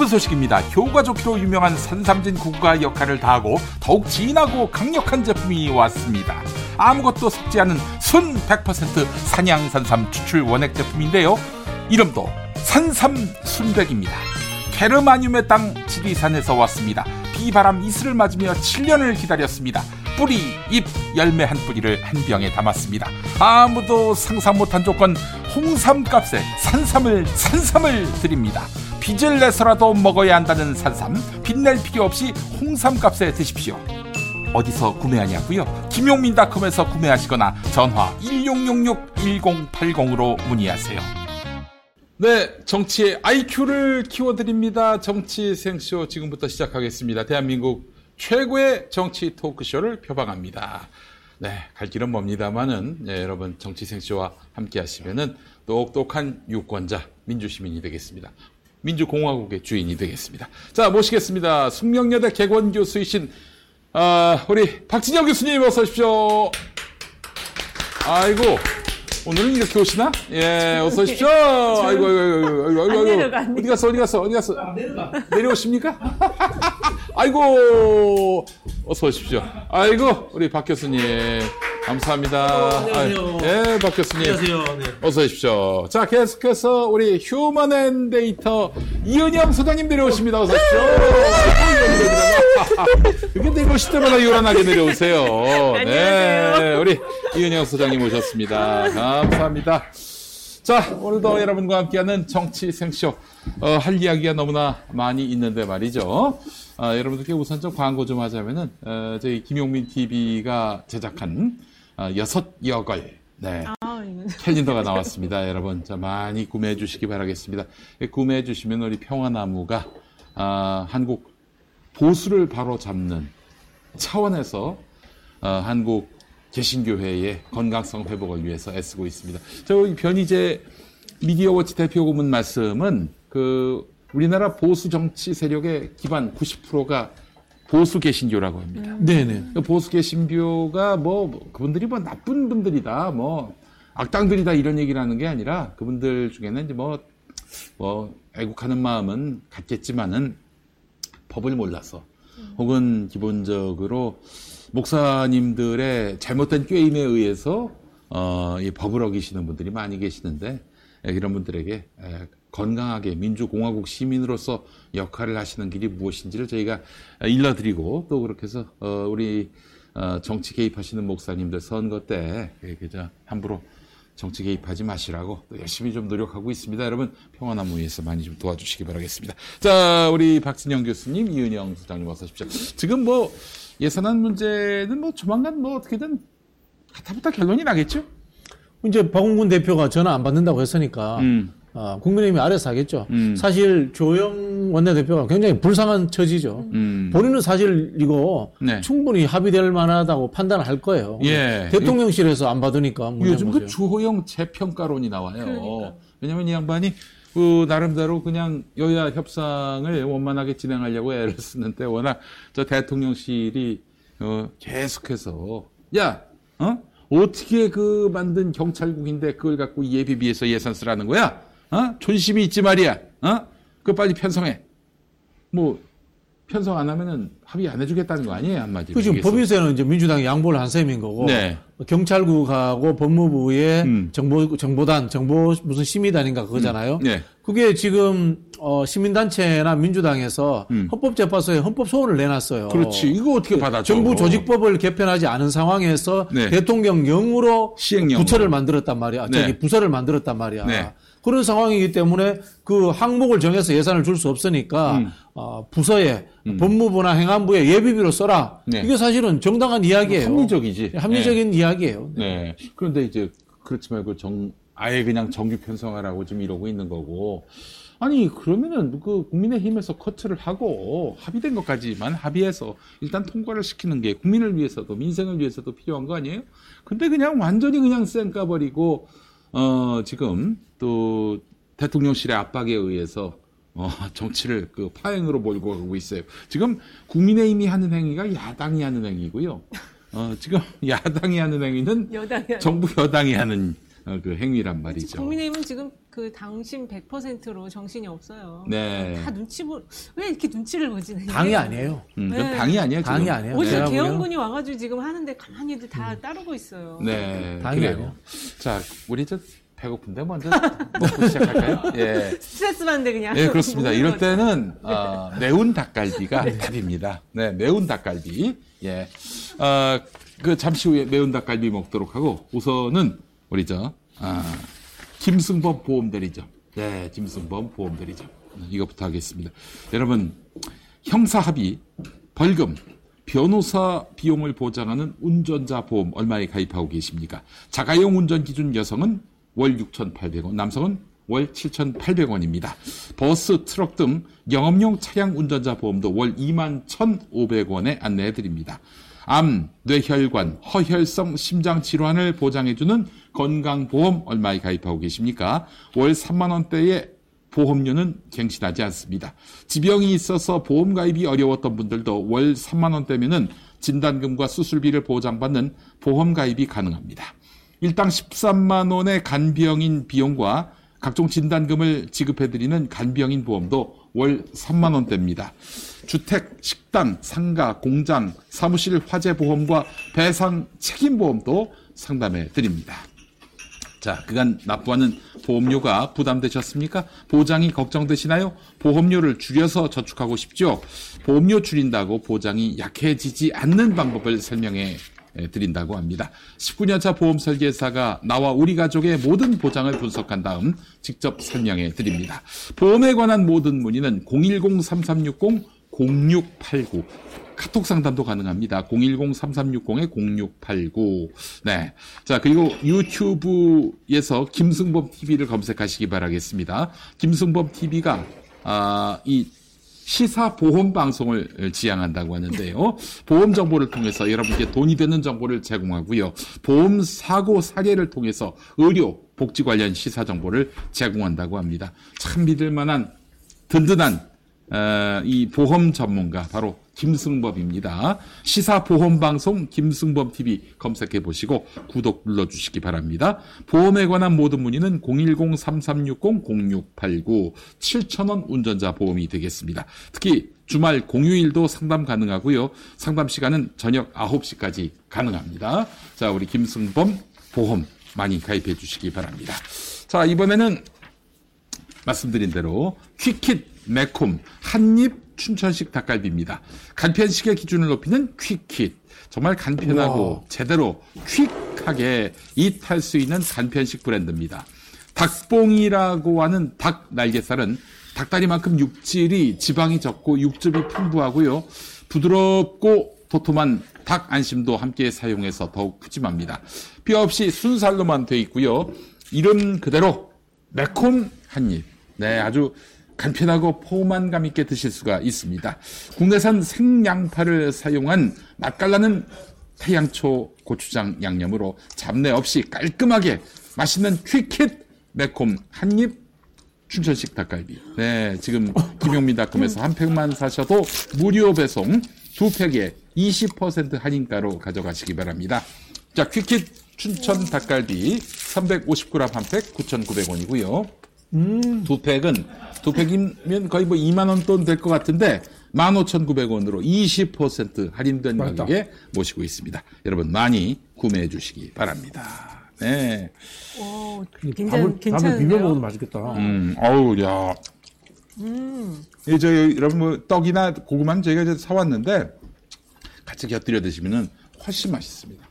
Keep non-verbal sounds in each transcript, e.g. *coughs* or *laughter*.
기쁜 소식입니다. 효과 좋기로 유명한 산삼진 구가 역할을 다하고 더욱 진하고 강력한 제품이 왔습니다. 아무것도 섞지 않은 순 100% 산양산삼 추출 원액 제품인데요. 이름도 산삼 순백입니다. 게르마늄의 땅 지리산에서 왔습니다. 비바람 이슬을 맞으며 7년을 기다렸습니다. 뿌리, 잎, 열매 한 뿌리를 한 병에 담았습니다. 아무도 상상 못한 조건 홍삼 값에 산삼을 산삼을 드립니다. 빚을 내서라도 먹어야 한다는 산삼 빚낼 필요 없이 홍삼 값에 드십시오. 어디서 구매하냐고요? 김용민닷컴에서 구매하시거나 전화 1666-1080으로 문의하세요. 네, 정치의 IQ를 키워드립니다. 정치 생쇼 지금부터 시작하겠습니다. 대한민국 최고의 정치 토크쇼를 표방합니다. 네, 갈 길은 멉니다만은 네, 여러분 정치 생쇼와 함께 하시면은 똑똑한 유권자 민주시민이 되겠습니다. 민주공화국의 주인이 되겠습니다. 자, 모시겠습니다. 숙명여대 개원 교수이신 아, 우리 박진영 교수님 어서 오십시오. 아이고, 오늘은 이렇게 오시나? 예, 어서 오십시오. *laughs* 아이고, 아이고, 아이고, 아이고, 아이고, 아이고. 어디 갔어, 어디 갔어, 어디 갔어? 내려오십니까? *laughs* 아이고, 어서 오십시오. 아이고, 우리 박 교수님. 감사합니다. 안녕하세요. 아, 예, 박 교수님. 안녕하세요. 네. 어서 오십시오. 자, 계속해서 우리 휴먼 앤 데이터 이은영 소장님 내려오십니다. 어서 오십시오. 이렇게 내려오실 때마다 요란하게 내려오세요. 네. 우리 이은영 소장님 오셨습니다. 감사합니다. 자, 오늘도 여러분과 함께하는 정치 생쇼. 어, 할 이야기가 너무나 많이 있는데 말이죠. 아, 여러분들께 우선 좀 광고 좀 하자면은, 어, 저희 김용민 TV가 제작한 어, 여섯 여걸. 네. 캘린더가 나왔습니다. 여러분, 자, 많이 구매해 주시기 바라겠습니다. 예, 구매해 주시면 우리 평화나무가, 아, 한국 보수를 바로 잡는 차원에서, 어, 한국 개신교회의 건강성 회복을 위해서 애쓰고 있습니다. 저 변희재 미디어워치 대표 고문 말씀은 그 우리나라 보수 정치 세력의 기반 90%가 보수 개신교라고 합니다. 네네. 그 보수 개신교가 뭐, 뭐 그분들이 뭐 나쁜 분들이다, 뭐 악당들이다 이런 얘기를 하는 게 아니라 그분들 중에는 이제 뭐, 뭐 애국하는 마음은 갖겠지만은 법을 몰라서 혹은 기본적으로 목사님들의 잘못된 꾀임에 의해서 어, 이 법을 어기시는 분들이 많이 계시는데 에, 이런 분들에게 에, 건강하게 민주공화국 시민으로서 역할을 하시는 길이 무엇인지를 저희가 일러드리고 또 그렇게 해서 어, 우리 어, 정치 개입하시는 목사님들 선거 때 예, 그저 함부로 정치 개입하지 마시라고 또 열심히 좀 노력하고 있습니다. 여러분 평화나무 위해서 많이 좀 도와주시기 바라겠습니다. 자, 우리 박진영 교수님, 이은영 소장님 어서 오십시오. 지금 뭐 예산안 문제는 뭐 조만간 뭐 어떻게든 가타부타 결론이 나겠죠? 이제 박홍근 대표가 전화 안 받는다고 했으니까 음. 아, 국민의힘이 알아서 하겠죠. 음. 사실 조영 원내대표가 굉장히 불쌍한 처지죠. 음. 본인은 사실 이거 네. 충분히 합의될 만하다고 판단을 할 거예요. 예. 대통령실에서 안 받으니까 요즘 그. 주호영 재평가론이 나와요. 왜냐면 이 양반이 그 나름대로 그냥 여야 협상을 원만하게 진행하려고 애를 쓰는데 워낙 저 대통령실이 어 계속해서 야, 어? 어떻게 그 만든 경찰국인데 그걸 갖고 예비비해서 예산 쓰라는 거야? 어? 존심이 있지 말이야. 어? 그거 빨리 편성해. 뭐 편성 안 하면은 합의 안 해주겠다는 거 아니에요 한마디로. 그 지금 얘기해서. 법인세는 이제 민주당이 양보를 한 셈인 거고 네. 경찰국하고 법무부의 음. 정보 정보단 정보 무슨 심의단인가 그거잖아요. 네. 그게 지금 어, 시민단체나 민주당에서 음. 헌법재판소에 헌법 소원을 내놨어요. 그렇지. 이거 어떻게 받아줘? 정부 조직법을 개편하지 않은 상황에서 네. 대통령령으로 시행령으로. 부처를 만들었단 말이야. 네. 저기 부서를 만들었단 말이야. 네. 그런 상황이기 때문에 그 항목을 정해서 예산을 줄 수 없으니까 음. 어, 부서에 법무부나 행안부에 예비비로 써라. 네. 이게 사실은 정당한 이야기예요. 합리적이지. 합리적인 이야기예요. 네. 그런데 이제 그렇지 말고 정 아예 그냥 정규 편성하라고 지금 이러고 있는 거고. 아니 그러면은 그 국민의힘에서 커트를 하고 합의된 것까지만 합의해서 일단 통과를 시키는 게 국민을 위해서도 민생을 위해서도 필요한 거 아니에요? 근데 그냥 완전히 그냥 쌩까 버리고 어 지금 또 대통령실의 압박에 의해서 어, *laughs* 정치를 그 파행으로 몰고 가고 있어요. 지금 국민의힘이 하는 행위가 야당이 하는 행위고요. 어, 지금 *laughs* 야당이 하는 행위는 여당이 정부 여당이 하는 어, 그 행위란 말이죠. 국민의힘은 지금 그 당신 100%로 정신이 없어요. 네. 다 눈치 보, 왜 이렇게 눈치를 보지? 당이 아니에요. 음, 네. 당이 아니에요. 지금. 당이 아니에요. 보기에는 계엄군이 와가지고 지금 하는데 가만히들 다 따르고 있어요. 네. 당이. 아니에요. 자, 우리 저 배고픈데 먼저 먹고 시작할까요? *laughs* 예. 스트레스 받는데 그냥. 예, 그렇습니다. 이럴. 때는 어, 매운 닭갈비가 답입니다. 네, 매운 닭갈비. 예. 어, 그 잠시 후에 매운 닭갈비 먹도록 하고 우선은 우리 저 아, 김승범 보험대리점. 네, 김승범 보험대리점. 이것부터 하겠습니다. 여러분 형사 합의, 벌금, 변호사 비용을 보장하는 운전자 보험 얼마에 가입하고 계십니까? 자가용 운전 기준 여성은 월 6,800원, 남성은 월 7,800원입니다. 버스, 트럭 등 영업용 차량 운전자 보험도 월 21,500원에 안내해 드립니다. 암, 뇌혈관, 허혈성 심장 질환을 보장해주는 건강보험 얼마에 가입하고 계십니까? 월 3만 원대의 보험료는 갱신하지 않습니다. 지병이 있어서 보험 가입이 어려웠던 분들도 월 3만 원대면은 진단금과 수술비를 보장받는 보험 가입이 가능합니다. 일당 13만 원의 간병인 비용과 각종 진단금을 지급해드리는 간병인 보험도 월 3만 원대입니다. 주택, 식당, 상가, 공장, 사무실 화재 보험과 배상 책임 보험도 상담해 드립니다. 자, 그간 납부하는 보험료가 부담되셨습니까? 보장이 걱정되시나요? 보험료를 줄여서 저축하고 싶죠? 보험료 줄인다고 보장이 약해지지 않는 방법을 설명해 드린다고 합니다. 19년차 보험 설계사가 나와 우리 가족의 모든 보장을 분석한 다음 직접 설명해 드립니다. 보험에 관한 모든 문의는 010-3360-0689 카톡 상담도 가능합니다. 010-3360-0689. 네. 자, 그리고 유튜브에서 김승범 TV를 검색하시기 바라겠습니다. 김승범 TV가, 아, 이 시사 보험 방송을 지향한다고 하는데요. 보험 정보를 통해서 여러분께 돈이 되는 정보를 제공하고요. 보험 사고 사례를 통해서 의료, 복지 관련 시사 정보를 제공한다고 합니다. 참 믿을 만한 든든한 어, 이 보험 전문가 바로 김승범입니다. 시사 보험 방송 김승범 TV 검색해 보시고 구독 눌러 주시기 바랍니다. 보험에 관한 모든 문의는 010-3360-0689 7,000원 운전자 보험이 되겠습니다. 특히 주말 공휴일도 상담 가능하고요. 상담 시간은 저녁 9시까지 가능합니다. 자, 우리 김승범 보험 많이 가입해 주시기 바랍니다. 자, 이번에는 말씀드린 대로 퀴킷 매콤 한입 춘천식 닭갈비입니다. 간편식의 기준을 높이는 퀴킷. 정말 간편하고 우와. 제대로 퀵하게 이탈 수 있는 간편식 브랜드입니다. 닭봉이라고 하는 닭 날개살은 닭다리만큼 육질이 지방이 적고 육즙이 풍부하고요. 부드럽고 도톰한 닭 안심도 함께 사용해서 더욱 푸짐합니다. 뼈 없이 순살로만 돼 있고요. 이름 그대로 매콤 한입. 네, 아주 간편하고 포만감 있게 드실 수가 있습니다. 국내산 생양파를 사용한 맛깔나는 태양초 고추장 양념으로 잡내 없이 깔끔하게 맛있는 퀴킷 매콤 한입 춘천식 닭갈비. 네, 지금 김용민닷컴에서 한 팩만 사셔도 무료 배송 두 팩에 20% 할인가로 가져가시기 바랍니다. 자, 퀴킷 춘천 닭갈비 350g 한 팩 9,900원이고요. 두 팩은 두 팩이면 거의 뭐 2만 원 돈 될 것 같은데 15,900원으로 20% 할인된 맞다. 가격에 모시고 있습니다. 여러분 많이 구매해 주시기 바랍니다. 네. 오, 밥을, 괜찮, 밥을 비벼? 먹어도 맛있겠다. 음, 어우, 야. 음. 예, 저, 여러분, 뭐, 떡이나 고구마는 저희가 이제 사왔는데, 같이 곁들여 드시면은 훨씬 맛있습니다.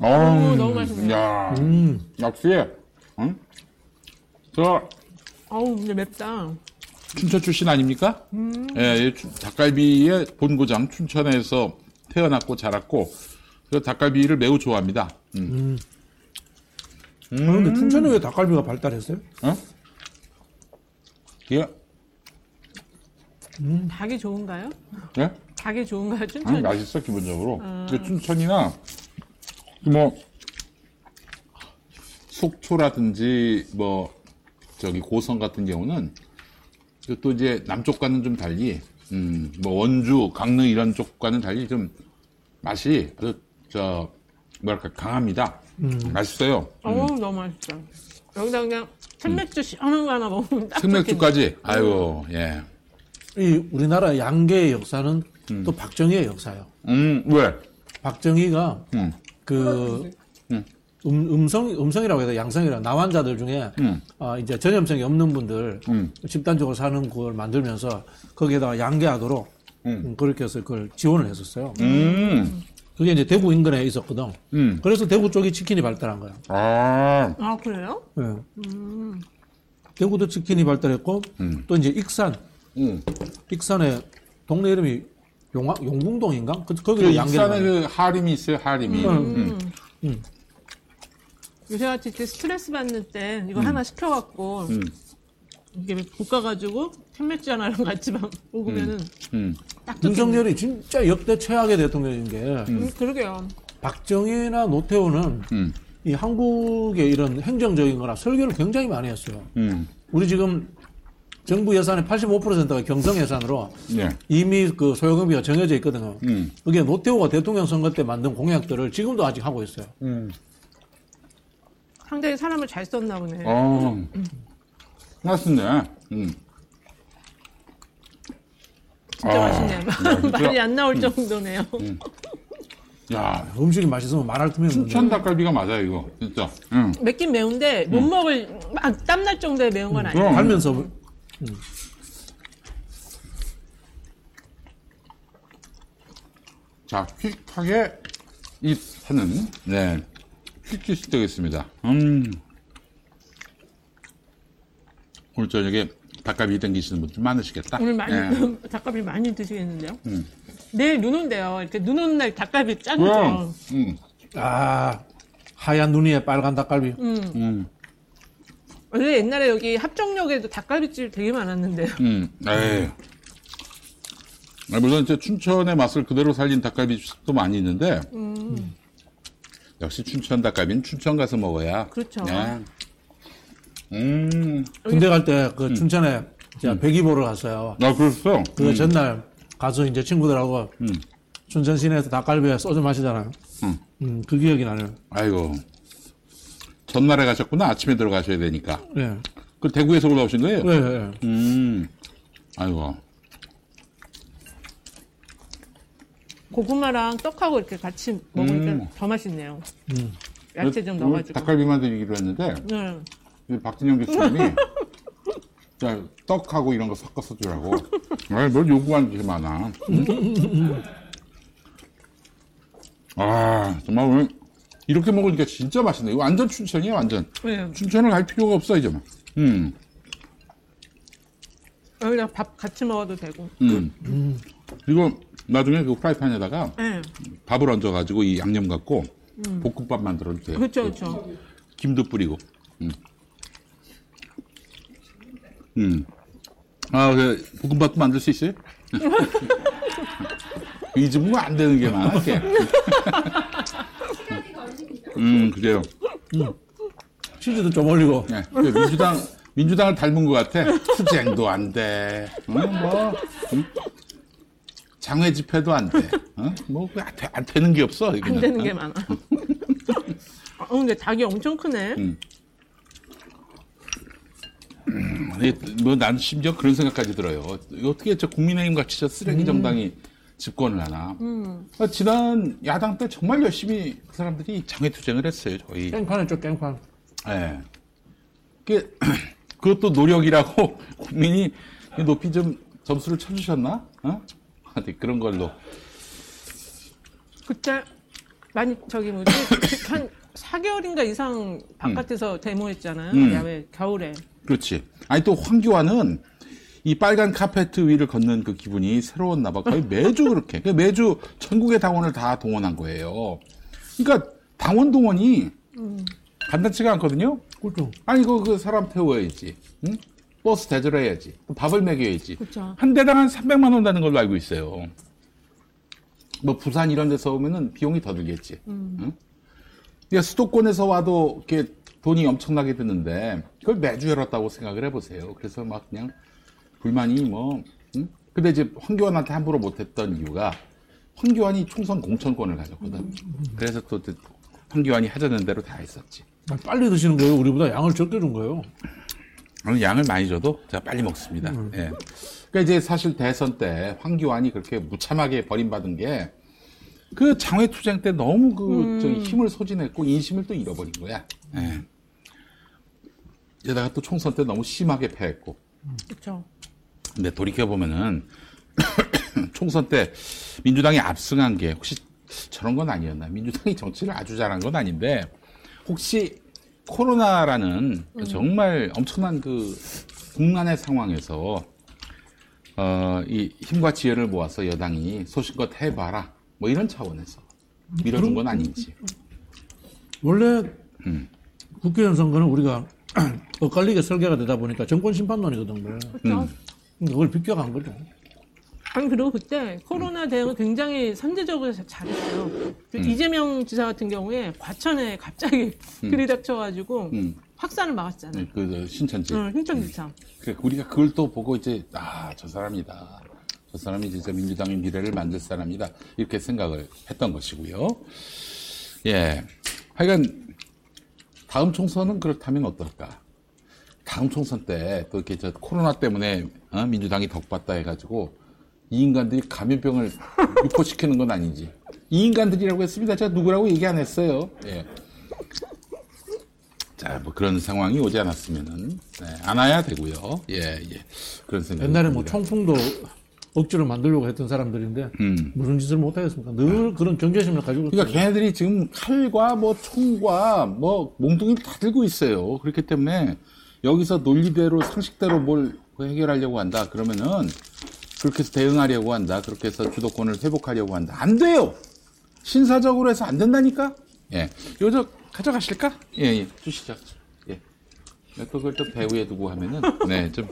어우, 너무 맛있네요. 야, 음. 역시, 응? 저, 어우, 근데 맵다. 춘천 출신 아닙니까? 예, 이 춘- 닭갈비의 본고장 춘천에서 태어났고 자랐고, 그 닭갈비를 매우 좋아합니다. 음. 아, 근데 춘천에 왜 닭갈비가 발달했어요? 어? 예? 닭이 좋은가요? 예? 닭이 좋은가요, 아니, 춘천? 맛있어, 기본적으로. 근데 춘천이나, 뭐, 속초라든지, 뭐, 저기 고성 같은 경우는, 그또 이제 남쪽과는 좀 달리, 음, 뭐, 원주, 강릉 이런 쪽과는 달리 좀 맛이 아주, 저, 뭐랄까, 강합니다. 맛있어요. 어우, 너무 맛있다. 여기다 그냥 캔맥주 시원한 거 하나 먹으면 딱. 생맥주까지. 아이고, 예. 이 우리나라 양계의 역사는 또 박정희의 역사예요. 음, 왜? 박정희가 음. 그 음. 음, 음성 음성이라고 해야 돼 양성이라 나환자들 중에 음. 아, 이제 전염성이 없는 분들 음. 집단적으로 사는 걸 만들면서 거기에다가 양계하도록 음, 그렇게 해서 그걸 지원을 했었어요. 음, 그게 이제 대구 인근에 있었거든. 음. 그래서 대구 쪽이 치킨이 발달한 거야. 아, 아, 그래요? 예. 대구도 치킨이 발달했고 음. 또 이제 익산 음. 익산에 동네 이름이 용화, 용궁동인가? 그, 그 거기도 양계를 익산에 그 하림이 있어요, 하림이. 음. 요새같이 이렇게 스트레스 받는 때 이거 하나 시켜갖고 음. 이게 볶아가지고 캔맥주 하나랑 같이 막 먹으면은 음. 딱. 윤석열이 진짜 역대 최악의 대통령인 게 음, 그러게요. 박정희나 노태우는 음. 이 한국의 이런 행정적인 거나 설계를 굉장히 많이 했어요. 음. 우리 지금 정부 예산의 85%가 경성 예산으로 예. 이미 그 소요금비가 정해져 있거든요. 음. 그게 노태우가 대통령 선거 때 만든 공약들을 지금도 아직 하고 있어요. 음. 상당히 사람을 잘 썼나 보네. 어. 맛있네. 음. 진짜 아, 맛있네요. 네, *laughs* 진짜. 말이 안 나올 정도네요. 야, 음식이 맛있으면 말할 틈이 없는데. 춘천 닭갈비가 맞아, 이거. 진짜. 응. 맵긴 매운데 못 먹을 막 땀날 정도의 매운 건 아니에요. 그럼. 달면서 자, 휙하게 입 하는, 네. 휙주스 되겠습니다. 음. 오늘 저녁에 닭갈비 땡기시는 분들 많으시겠다. 오늘 많이 네. *laughs* 닭갈비 많이 드시겠는데요? 음. 내일 눈 온대요. 이렇게 눈 오는 날 닭갈비 짱이죠. 그럼. 음. 아 하얀 눈 위에 빨간 닭갈비. 음. 원래 옛날에 여기 합정역에도 닭갈비집 되게 많았는데요. 음. 에이. 아, 물론 이제 춘천의 맛을 그대로 살린 닭갈비 집도 많이 있는데, 역시 춘천 닭갈비는 춘천 가서 먹어야. 그렇죠. 네. 음. 군대 갈 때 그 춘천에 제가 배기 보러 갔어요. 나 그랬어. 그 전날 가서 이제 친구들하고 음. 춘천 시내에서 닭갈비에 소주 마시잖아요. 음. 음, 그 기억이 나네요. 아이고. 전날에 가셨구나. 아침에 들어가셔야 되니까. 예. 그 대구에서 올라오신 거예요? 예, 예. 음. 아이고. 고구마랑 떡하고 이렇게 같이 먹으니까 음. 더 맛있네요. 야채 좀 넣어가지고. 닭갈비만 드리기로 했는데, 네. 이 박진영 교수님이 *laughs* 자, 떡하고 이런 거 섞어서 주라고. 아, 뭘 요구하는 게 많아. 응? 아, 정말 오늘 이렇게 먹으니까 진짜 맛있네. 이거 완전 춘천이에요, 완전. 네. 춘천을 갈 필요가 없어, 이제 막. 음, 여기다 밥 같이 먹어도 되고. 음. 그리고 나중에 그 프라이팬에다가 네. 밥을 얹어가지고 이 양념 갖고 볶음밥 만들어도 돼요. 그렇죠, 그렇죠. 김도 뿌리고. 음. 음. 아, 그 볶음밥도 만들 수 있어요? *laughs* 이 집은 안 되는 게 많아, 이렇게. *laughs* 음, 그래요. 치즈도 좀 올리고. 네. 그 민주당, 민주당을 닮은 것 같아. 투쟁도 안 돼. 어, 뭐, 음? 장외 집회도 안 돼. 어? 뭐, 안, 돼- 안 되는 게 없어. 여기는. 안 되는 어? 게 많아. 어, 근데 닭이 엄청 크네. 음. 아니, 뭐, 난 심지어 그런 생각까지 들어요. 어떻게 저 국민의힘 같이 저 쓰레기 정당이 집권을 하나. 아, 지난 야당 때 정말 열심히 그 사람들이 장외투쟁을 했어요, 저희. 깽판했죠, 깽판. 예. 그게, *clears throat* 그것도 노력이라고 *laughs* 국민이 높이 좀 점수를 쳐주셨나? 어? 하여튼 그런 걸로. 그때 많이 저기 뭐지 *coughs* 한 4개월인가 이상 바깥에서 데모했잖아요. 음. 야외 겨울에. 그렇지. 아니 또 황교안은 이 빨간 카페트 위를 걷는 그 기분이 새로웠나 봐. 거의 매주 그렇게. 그 매주 전국의 당원을 다 동원한 거예요. 그러니까 당원 동원이 간단치가 않거든요. 그렇죠. 아니 이거 그 사람 태워야지. 응? 버스 대절해야지. 밥을 먹여야지. 그쵸. 한 대당 한 300만 원 되는 걸로 알고 있어요. 뭐 부산 이런 데서 오면은 비용이 더 들겠지. 응? 그러니까 수도권에서 와도 이렇게 돈이 엄청나게 드는데 그걸 매주 열었다고 생각을 해보세요. 그래서 막 그냥 불만이 뭐. 응? 근데 이제 황교안한테 함부로 못했던 이유가 황교안이 총선 공천권을 가졌거든. 그래서 또 황교안이 하자는 대로 다 했었지. 아, 빨리 드시는 거예요? 우리보다 양을 적게 준 거예요? 저는 양을 많이 줘도 제가 빨리 먹습니다. 예. 그러니까 이제 사실 대선 때 황교안이 그렇게 무참하게 버림받은 게 그 장외투쟁 때 너무 그 저기 힘을 소진했고 인심을 또 잃어버린 거야. 예. 게다가 또 총선 때 너무 심하게 패했고. 그렇죠. 근데 돌이켜 보면은 *coughs* 총선 때 민주당이 압승한 게 혹시 저런 건 아니었나? 민주당이 정치를 아주 잘한 건 아닌데 혹시 코로나라는 정말 엄청난 그 국난의 상황에서 어, 이 힘과 지혜를 모아서 여당이 소신껏 해봐라 뭐 이런 차원에서 밀어준 건 아닌지. 원래 국회의원 선거는 우리가 엇갈리게 설계가 되다 보니까 정권 심판론이거든요. 그렇죠. 그걸 비껴간 거죠. 아니 그리고 그때 코로나 대응을 굉장히 선제적으로 자- 잘했어요. 그 이재명 지사 같은 경우에 과천에 갑자기 *laughs* 들이닥쳐가지고 음. 확산을 막았잖아요. 그, 그 신천지. 응, 신천지사. 그 우리가 그걸 또 보고 이제 아 저 사람이다. 저 사람이 진짜 민주당의 미래를 만들 사람이다. 이렇게 생각을 했던 것이고요. 예. 하여간 다음 총선은 그렇다면 어떨까? 다음 총선 때 또 이렇게 저 코로나 때문에 어? 민주당이 덕받다 해가지고 이 인간들이 감염병을 *laughs* 유포시키는 건 아닌지. 이 인간들이라고 했습니다. 제가 누구라고 얘기 안 했어요. 예. 자, 뭐 그런 상황이 오지 않았으면은 네, 안 와야 되고요. 예, 예. 그런 생각. 옛날에 뭐 총풍도 억지로 만들려고 했던 사람들인데 음. 무슨 짓을 못 하겠습니까? 늘 그런 경제심을 가지고 그러니까 있어요. 걔네들이 지금 칼과 뭐 총과 뭐 몽둥이를 다 들고 있어요. 그렇기 때문에 여기서 논리대로 상식대로 뭘 해결하려고 한다. 그러면은 그렇게 해서 대응하려고 한다. 그렇게 해서 주도권을 회복하려고 한다. 안 돼요. 신사적으로 해서 안 된다니까. 예. 요저 가져가실까? 예, 예. 주시죠. 예. 또 그걸 또 배후에 두고 하면은 네, 좀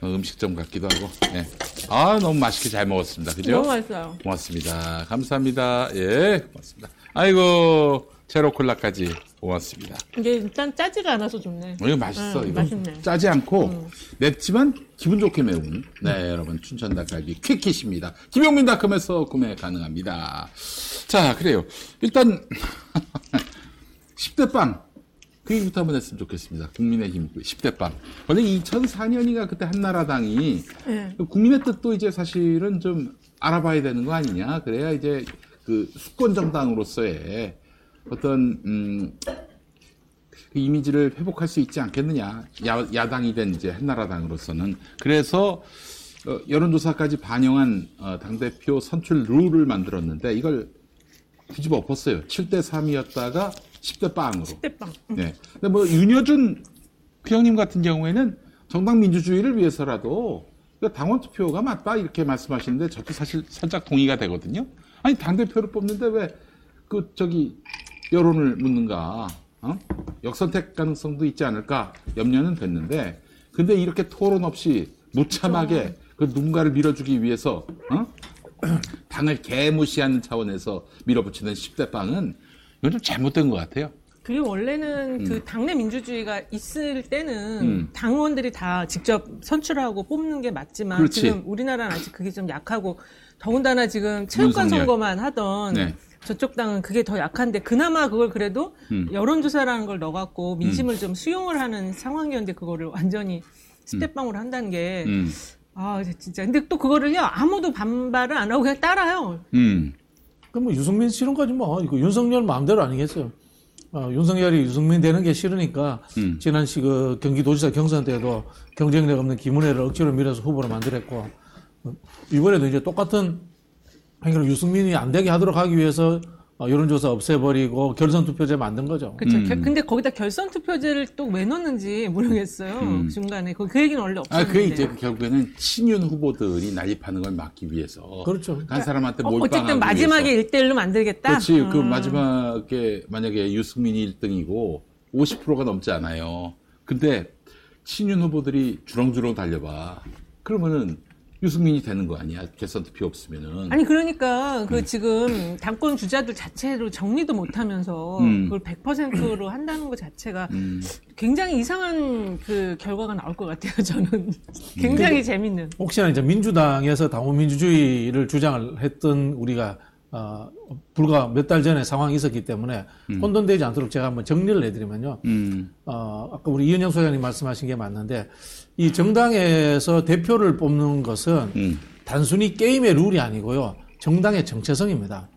어, 음식점 같기도 하고. 예. 아, 너무 맛있게 잘 먹었습니다. 그죠? 너무 맛있어요. 고맙습니다. 감사합니다. 예, 고맙습니다. 아이고, 제로콜라까지 고맙습니다. 이게 일단 짜지가 않아서 좋네. 어, 이거 맛있어. 응, 이거 맛있네. 짜지 않고 맵지만 기분 좋게 매운. 네, 여러분 춘천 닭갈비 퀵킷입니다. 김용민닷컴에서 구매 가능합니다. 자, 그래요. 일단 *laughs* 10대 빵. 그 얘기부터 한번 했으면 좋겠습니다. 국민의힘 10대 빵. 원래 2004년이가 그때 한나라당이 네. 국민의 뜻도 이제 사실은 좀 알아봐야 되는 거 아니냐. 그래야 이제 그 수권 정당으로서의 어떤 음, 그 이미지를 회복할 수 있지 않겠느냐. 야, 야당이 된 이제 한나라당으로서는. 그래서 어, 여론조사까지 반영한 어, 당대표 선출 룰을 만들었는데 이걸 뒤집어 엎었어요. 7대 3이었다가 10대 빵으로. 대빵. 네. 근데 뭐 윤여준 그 형님 같은 경우에는 정당 민주주의를 위해서라도 당원 투표가 맞다 이렇게 말씀하시는데 저도 사실 살짝 동의가 되거든요. 아니 당 대표를 뽑는데 왜 그 저기 여론을 묻는가? 어? 역선택 가능성도 있지 않을까 염려는 됐는데 근데 이렇게 토론 없이 무참하게 그 누군가를 밀어주기 위해서 어? *clears throat* 당을 개무시하는 차원에서 밀어붙이는 10대 빵은 이건 좀 잘못된 것 같아요. 그리고 원래는 그 당내 민주주의가 있을 때는 음. 당원들이 다 직접 선출하고 뽑는 게 맞지만 그렇지. 지금 우리나라는 아직 그게 좀 약하고 더군다나 지금 체육관. 선거만 하던 네. 저쪽 당은 그게 더 약한데 그나마 그걸 그래도 음. 여론조사라는 걸 넣어갖고 민심을 좀 수용을 하는 상황이었는데 그거를 완전히 스텝방으로 한다는 게 음. 아, 진짜. 근데 또 그거를요, 아무도 반발을 안 하고 그냥 따라요. 음. 그럼 뭐 유승민 싫은 거지 뭐 이거 윤석열 마음대로 아니겠어요. 어, 윤석열이 유승민 되는 게 싫으니까 음. 지난 시 그 경기도지사 경선 때도 경쟁력 없는 김은혜를 억지로 밀어서 후보로 만들었고 어, 이번에도 이제 똑같은 행위를 유승민이 안 되게 하도록 하기 위해서 어, 여론조사 없애버리고 결선 투표제 만든 거죠. 그쵸. 음. 겨- 근데 거기다 결선 투표제를 또 왜 넣는지 모르겠어요. 음. 중간에. 그, 그 얘기는 원래 아, 없었는데. 그게 이제 결국에는 친윤 후보들이 난입하는 걸 막기 위해서. 그렇죠. 한 사람한테 어, 몰빵하기 어쨌든 마지막에. 1대1로 만들겠다? 그렇지. 그 음. 마지막에 만약에 유승민이 1등이고 50%가 넘지 않아요. 근데 친윤 후보들이 주렁주렁 달려봐. 그러면은 유승민이 되는 거 아니야? 개선 투표 없으면은. 아니 그러니까 그 지금 당권 주자들 자체로 정리도 못 하면서 음. 그걸 100%로 한다는 것 자체가 음. 굉장히 이상한 그 결과가 나올 것 같아요. *laughs* 저는 굉장히 재밌는. 혹시나 이제 민주당에서 당원 민주주의를 주장을 했던 우리가 어, 불과 몇 달 전에 상황이 있었기 때문에 혼돈되지 않도록 제가 한번 정리를 해드리면요. 음. 어, 아까 우리 이은영 소장님 말씀하신 게 맞는데 이 정당에서 대표를 뽑는 것은 음. 단순히 게임의 룰이 아니고요. 정당의 정체성입니다.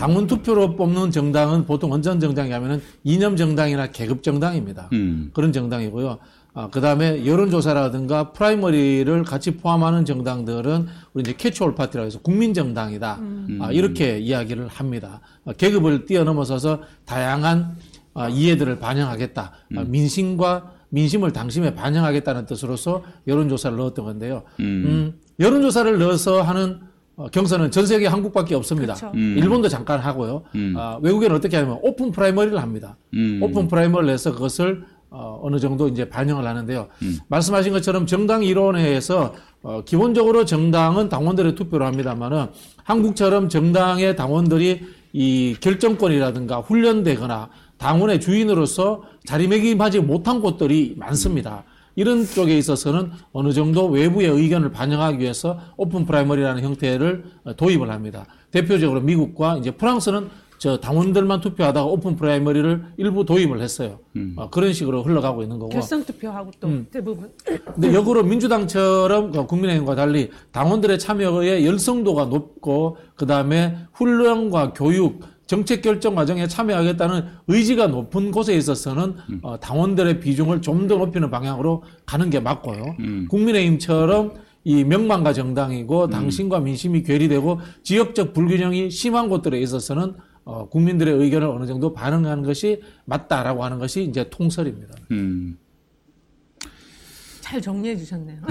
당원 투표로 뽑는 정당은 보통 어떤 정당이 하면은 이념 정당이나 계급 정당입니다. 음. 그런 정당이고요. 아, 그 다음에 여론조사라든가 primary를 같이 포함하는 정당들은 우리 이제 catch-all party라고 해서 국민정당이다. 아, 이렇게 이야기를 합니다. 아, 계급을 뛰어넘어서서 다양한 아, 이해들을 반영하겠다. 아, 민심과 민심을 당심에 반영하겠다는 뜻으로서 여론조사를 넣었던 건데요. 음, 여론조사를 넣어서 하는 어, 경선은 전 세계 한국밖에 없습니다. 그렇죠. 일본도 잠깐 하고요. 아, 외국에는 어떻게 하냐면 open primary를 합니다. 음. open primary를 해서 그것을 어, 어느 정도 이제 반영을 하는데요. 말씀하신 것처럼 정당 이론 하에서 어, 기본적으로 정당은 당원들의 투표를 합니다만은 한국처럼 정당의 당원들이 이 결정권이라든가 훈련되거나 당원의 주인으로서 자리매김하지 못한 곳들이 많습니다. 이런 쪽에 있어서는 어느 정도 외부의 의견을 반영하기 위해서 open primary라는 형태를 어, 도입을 합니다. 대표적으로 미국과 이제 프랑스는 저 당원들만 투표하다가 open primary를 일부 도입을 했어요. 어, 그런 식으로 흘러가고 있는 거고. 결선 투표하고 또 음. 대부분 근데 역으로 민주당처럼 그 국민의힘과 달리 당원들의 참여의 열성도가 높고 그 다음에 훈련과 교육 정책 결정 과정에 참여하겠다는 의지가 높은 곳에 있어서는 어, 당원들의 비중을 좀 더 높이는 방향으로 가는 게 맞고요. 국민의힘처럼 이 명망가 정당이고 당신과 민심이 괴리되고 지역적 불균형이 심한 곳들에 있어서는 어, 국민들의 의견을 어느 정도 반영하는 것이 맞다라고 하는 것이 이제 통설입니다. 음. 잘 정리해 주셨네요.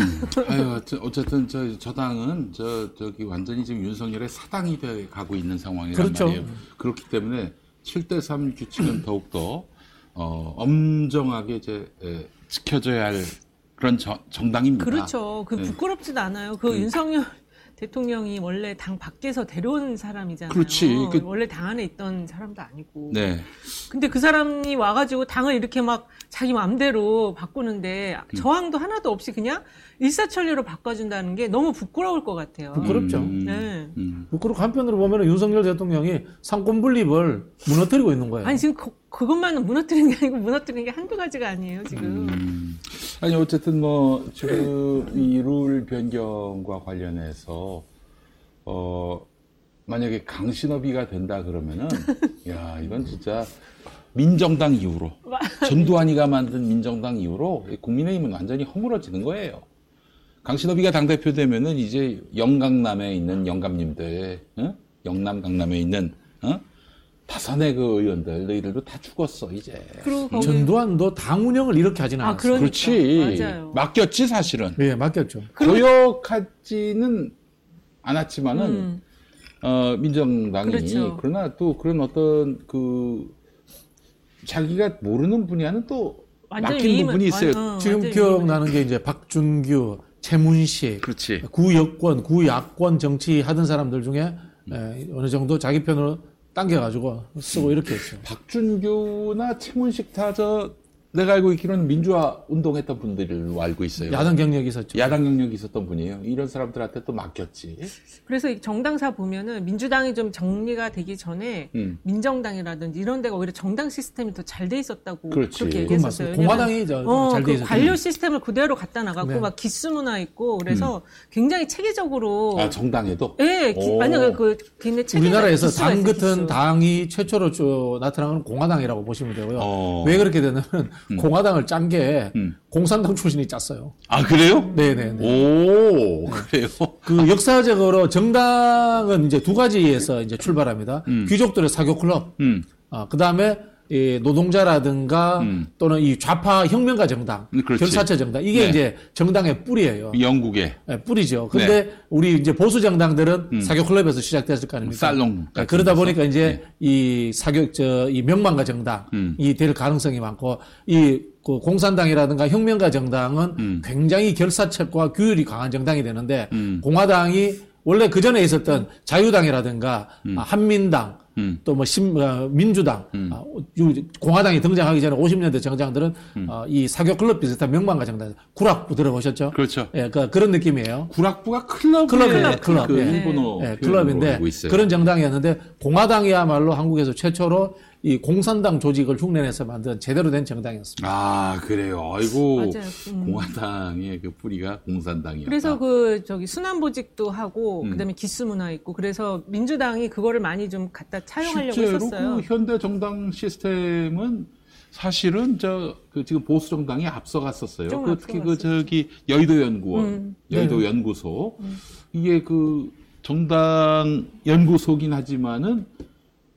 아유, 어째- 어쨌든 저 저 당은 저 저기 완전히 지금 윤석열의 사당이 돼 가고 있는 상황이란 그렇죠. 말이에요. 그렇기 때문에 7대 3 규칙은 *clears throat* 더욱 더 어, 엄정하게 이제 에, 지켜져야 할 그런 저- 정당입니다. 그렇죠. 그 네. 부끄럽지도 않아요. 그 윤석열 대통령이 원래 당 밖에서 데려온 사람이잖아요. 그렇지. 그- 원래 당 안에 있던 사람도 아니고. 네. 근데 그 사람이 와가지고 당을 이렇게 막 자기 마음대로 바꾸는데 음. 저항도 하나도 없이 그냥 일사천리로 바꿔준다는 게 너무 부끄러울 것 같아요. 부끄럽죠. 음, 네. 음. 그리고 한편으로 보면 윤석열 대통령이 상권 분립을 무너뜨리고 있는 거예요. 아니 지금 그, 그것만은 무너뜨리는 게 아니고 무너뜨리는 게 한두 가지가 아니에요 지금. 음. 아니 어쨌든 뭐 지금 이 룰 변경과 관련해서 어 만약에 강신업이가 된다 그러면은 *laughs* 야 이건 진짜 민정당 이후로 전두환이가 만든 민정당 이후로 국민의힘은 완전히 허물어지는 거예요. 강신업이가 당 대표 되면은 이제 영강남에 있는 영감님들, 어? 영남 강남에 있는 어? 다산의 그 의원들 너희들도 다 죽었어 이제. 그리고 거기 전두환도 당 운영을 이렇게 하지는 아, 않았어요. 그러니까. 그렇지. 맞아요. 맡겼지 사실은. 예, 맡겼죠. 고역하지는 않았지만은 음. 어, 민정당이 그렇죠. 그러나 또 그런 어떤 그 자기가 모르는 분야는 또 맡긴 위임은- 부분이 있어요. 어, 지금 기억나는 게 이제 박준규, 최문식, 그렇지. 구여권, 구야권 정치 하던 사람들 중에 에, 어느 정도 자기 편으로 당겨가지고 쓰고 이렇게 했죠. 박준규나 최문식 다 저 내가 알고 있기로는 민주화 운동했던 분들로 알고 있어요. 야당 경력이 있었죠. 야당 경력이 있었던 분이에요. 이런 사람들한테 또 맡겼지. 그래서 이 정당사 보면은 민주당이 좀 정리가 되기 전에 음. 민정당이라든지 이런 데가 오히려 정당 시스템이 더 잘 돼 있었다고 그렇지. 렇게 그건 얘기했었어요. 공화당이 저- 어, 잘돼 그 있었죠. 관료 시스템을 그대로 갖다 나갔고 네. 막 기수 문화 있고 그래서 굉장히 체계적으로 아 정당에도. 예, 기- 오. 아니요 그 걔네 체계가 우리나라에서 당 같은. 당이 최초로 저 나타난 건 공화당이라고 보시면 되고요. 어. 왜 그렇게 되냐면 공화당을 짠게 음. 공산당 출신이 짰어요. 아 그래요? 네네네. 오 그래요. 그 역사적으로 정당은 이제 두 가지에서 이제 출발합니다. 귀족들의 사교 클럽, 음. 그 다음에 노동자라든가 음. 또는 이 좌파 혁명가 정당, 음, 그렇지. 결사체 정당 이게 네. 이제 정당의 뿌리예요. 영국에 예, 뿌리죠. 근데 우리 이제 보수 정당들은 음. 사교 클럽에서 시작됐을 거 아닙니까? 살롱 예, 같은 그러다 데서. 보니까 이제 이 사교 저이 명망가 정당이 음. 될 가능성이 많고 이 그 공산당이라든가 혁명가 정당은 음. 굉장히 결사책과 규율이 강한 정당이 되는데 음. 공화당이 원래 그 전에 있었던 자유당이라든가 한민당 음. 또뭐 민주당, 아, 유- 공화당이 등장하기 전에 50년대 정당들은 어, 이 사교 클럽 비슷한 명망가 정당, 구락부 들어보셨죠? 그렇죠. 예, 그, 그런 느낌이에요. 구락부가 클럽 클럽이에요, 클럽. 그 예. 일본어 예, 클럽인데. 그런 정당이었는데 공화당이야말로 한국에서 최초로 이 공산당 조직을 흉내내서 만든 제대로 된 정당이었습니다. 아 그래요. 아이고. 음. 공화당의 그 뿌리가 공산당이었다. 그래서 그 저기 순환보직도 하고 음. 그다음에 기수문화 있고 그래서 민주당이 그거를 많이 좀 갖다 차용하려고 실제로 했었어요. 그 현대 정당 시스템은 사실은 저 그 지금 보수 정당이 앞서갔었어요. 좀그 특히 그 앞서갔어요. 저기 여의도 연구원, 음. 여의도 연구소 이게 그 정당 연구소긴 하지만은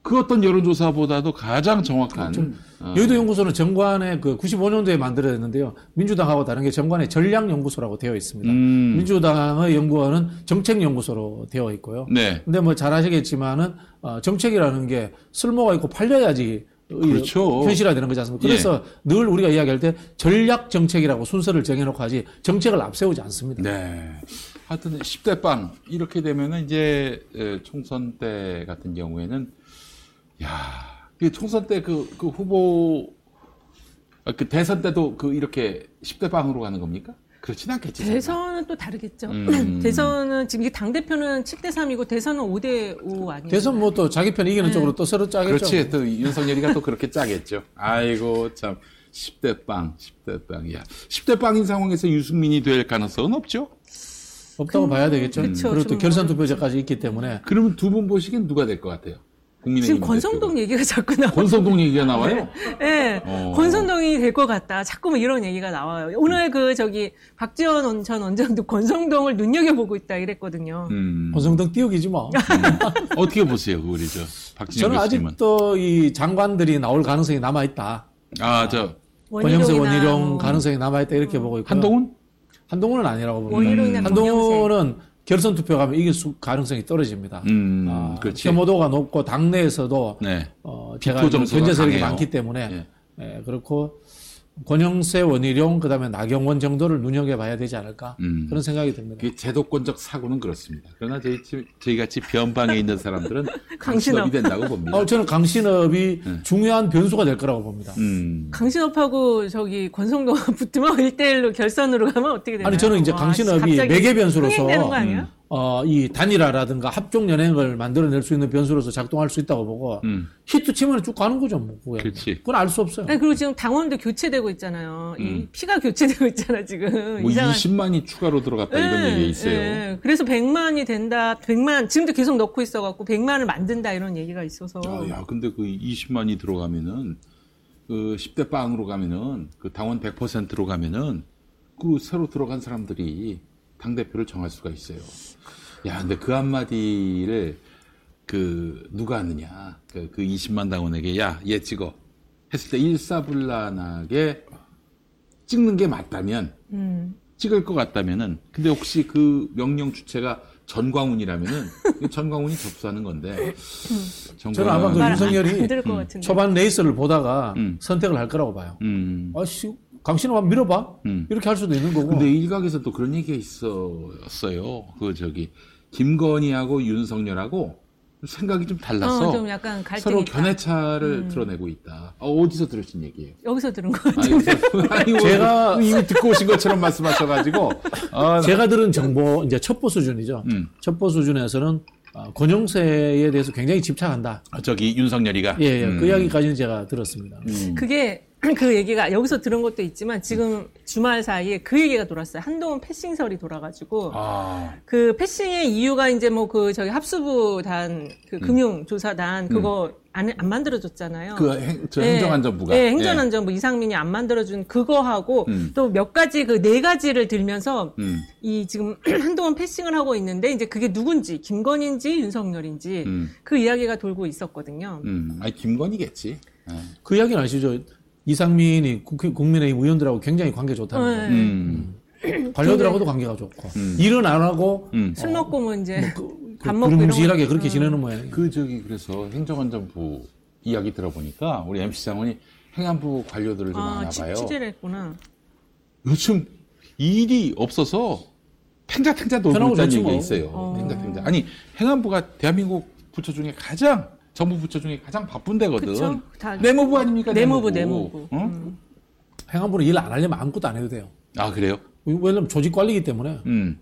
그 어떤 여론조사보다도 가장 정확한 어, 여의도 연구소는 정관의 그 95년도에 만들어졌는데요. 민주당하고 다른 게 정관의 전략연구소라고 되어 있습니다. 음, 민주당의 연구원은 정책연구소로 되어 있고요. 네. 근데 뭐 잘 아시겠지만은 어, 정책이라는 게 쓸모가 있고 팔려야지 그렇죠. 현실화되는 거지 않습니까? 그래서 늘 우리가 이야기할 때 전략 정책이라고 순서를 정해놓고 하지 정책을 앞세우지 않습니다. 네. 하여튼 10대 빵 이렇게 되면은 이제 에, 총선 때 같은 경우에는 야, 그 총선 때그그 후보 아, 그 대선 때도 그 이렇게 10대 빵으로 가는 겁니까? 그렇진 않겠지. 대선은 또 다르겠죠. 음. *clears throat* 대선은 지금 이게 당 대표는 7대 3이고 대선은 5대 5 아니에요? 대선 뭐 또 자기 편 이기는 쪽으로 또 서로 짜겠죠. 그렇지. 또 윤석열이가 또 그렇게 짜겠죠. 아이고 참 10대 빵, 10대 빵이야. 10대 빵인 상황에서 유승민이 될 가능성은 없죠. 없다고 봐야 되겠죠. 그쵸, 그리고 또좀 결선 투표제까지 있기 때문에 그러면 두 분 보시기엔 누가 될 것 같아요? 국민의힘 지금 권성동 얘기가 자꾸 나와요. 권성동 얘기가 나와요? 네, 어. 권성동이 될 것 같다. 자꾸 뭐 이런 얘기가 나와요. 오늘 그 저기 박지원 전 원장도 권성동을 눈여겨보고 있다 이랬거든요. 음. 권성동 띄우기지 뭐. 어떻게 보세요, 그 우리 저 박진영 저는 교수님은? 아직도 이 장관들이 나올 가능성이 남아 있다. 아, 저 권영세 원희룡 뭐 가능성이 남아 있다 이렇게 보고 있고. 한동훈? 한동훈은 아니라고 봅니다. 한동훈은 결선 투표 가면 이길 수 가능성이 떨어집니다. 음, 아, 그렇지. 혐오도가 높고 당내에서도 네. 어, 제가 견제 세력이. 많기 때문에 예. 예, 그렇고 권영세 원희룡 그다음에 나경원 정도를 눈여겨봐야 되지 않을까 음. 그런 생각이 듭니다. 그 제도권적 사고는 그렇습니다. 그러나 저희, 저희 같이 변방에 있는 사람들은 *laughs* 강신업. 강신업이 된다고 봅니다. 어, 저는 강신업이 네. 중요한 변수가 될 거라고 봅니다. 음. 강신업하고 저기 권성동 *laughs* 붙으면 1대1로 결선으로 가면 어떻게 되나요? 아니 저는 이제 와, 강신업이 매개 변수로서 어, 이 단일화라든가 합종 연행을 만들어낼 수 있는 변수로서 작동할 수 있다고 보고 음. 히트 치면 쭉 가는 거죠, 뭐. 그게. 그건 알 수 없어요. 아니, 그리고 지금 당원도 교체되고 있잖아요. 이 피가 교체되고 있잖아 지금. 음. 뭐 이상한. 20만이 추가로 들어갔다 이런 예, 얘기 있어요. 예. 그래서 100만이 된다. 100만 지금도 계속 넣고 있어갖고 100만을 만든다 이런 얘기가 있어서. 야, 야, 근데 그 20만이 들어가면은 그 10대 빵으로 가면은 그 당원 100%로 가면은 그 새로 들어간 사람들이 당 대표를 정할 수가 있어요. 야, 근데 그 한마디를 그 누가 하느냐? 그, 그 20만 당원에게 야, 얘 찍어 했을 때 일사불란하게 찍는 게 맞다면 음. 찍을 것 같다면은 근데 혹시 그 명령 주체가 전광훈이라면은 그 전광훈이 접수하는 건데 저는 아마 그말 윤석열이 안 들을 것 같은데. 초반 레이스를 보다가 음. 선택을 할 거라고 봐요. 음. 아씨, 강신업 한번 밀어봐. 음. 이렇게 할 수도 있는 거고. 근데 일각에서 또 그런 얘기가 있었어요. 그 저기 김건희하고 윤석열하고 생각이 좀 달라서 어, 좀 약간 갈등이 서로 있다. 견해차를 드러내고 있다. 어, 디서 들으신 얘기예요? 여기서 들은 것 아니, 같은데. *laughs* 아니, 뭐 제가- 이미 듣고 오신 것처럼 말씀하셔가지고 아, 제가 들은 정보, 이제 첩보 수준이죠. 음. 첩보 수준에서는 어, 권영세에 대해서 굉장히 집착한다. 아, 저기 윤석열이가 예, 예. 음. 그 이야기까지는 제가 들었습니다. 그게 *clears throat* 그 얘기가 여기서 들은 것도 있지만 지금 주말 사이에 그 얘기가 돌았어요. 한동훈 패싱설이 돌아가지고 아, 그 패싱의 이유가 이제 뭐 그 저기 합수부 단그 금융조사단 그거 안, 안 만들어줬잖아요. 그 행, 저 네. 행정안전부가 네, 행정안전부 이상민이 안 만들어준 그거하고 음. 또몇 가지 그 네 가지를 들면서 음, 이 지금 *clears throat* 한동안 패싱을 하고 있는데 이제 그게 누군지 김건인지 윤석열인지 음, 그 이야기가 돌고 있었거든요. 음. 아니 김건희겠지. 예. 그 이야기는 아시죠? 이상민이 국- 국민의힘 의원들하고 굉장히 관계 좋다는 거. 네. 음, 관료들하고도 관계가 좋고. 음. 일은 안 하고 음. 술 먹고 뭐 이제 그, 밥 먹고 거. 그렇게 어. 지내는 모양이에요. 그 저기 그래서 행정안전부 이야기 들어보니까 우리 MC 장관이 행안부 관료들을 좀 아, 아나 취- 봐요. 취재를 했구나. 요즘 일이 없어서 탱자탱자 놀고 있다는 얘기가 뭐. 있어요. 어. 탱자탱자. 아니 행안부가 대한민국 부처 중에 가장 정부 부처 중에 가장 바쁜 데거든. 내무부 아닙니까? 내무부, 내무부. 어? 음. 행안부는 일 안 하려면 아무것도 안 해도 돼요. 아 그래요? 왜냐면 조직 관리기 때문에 음,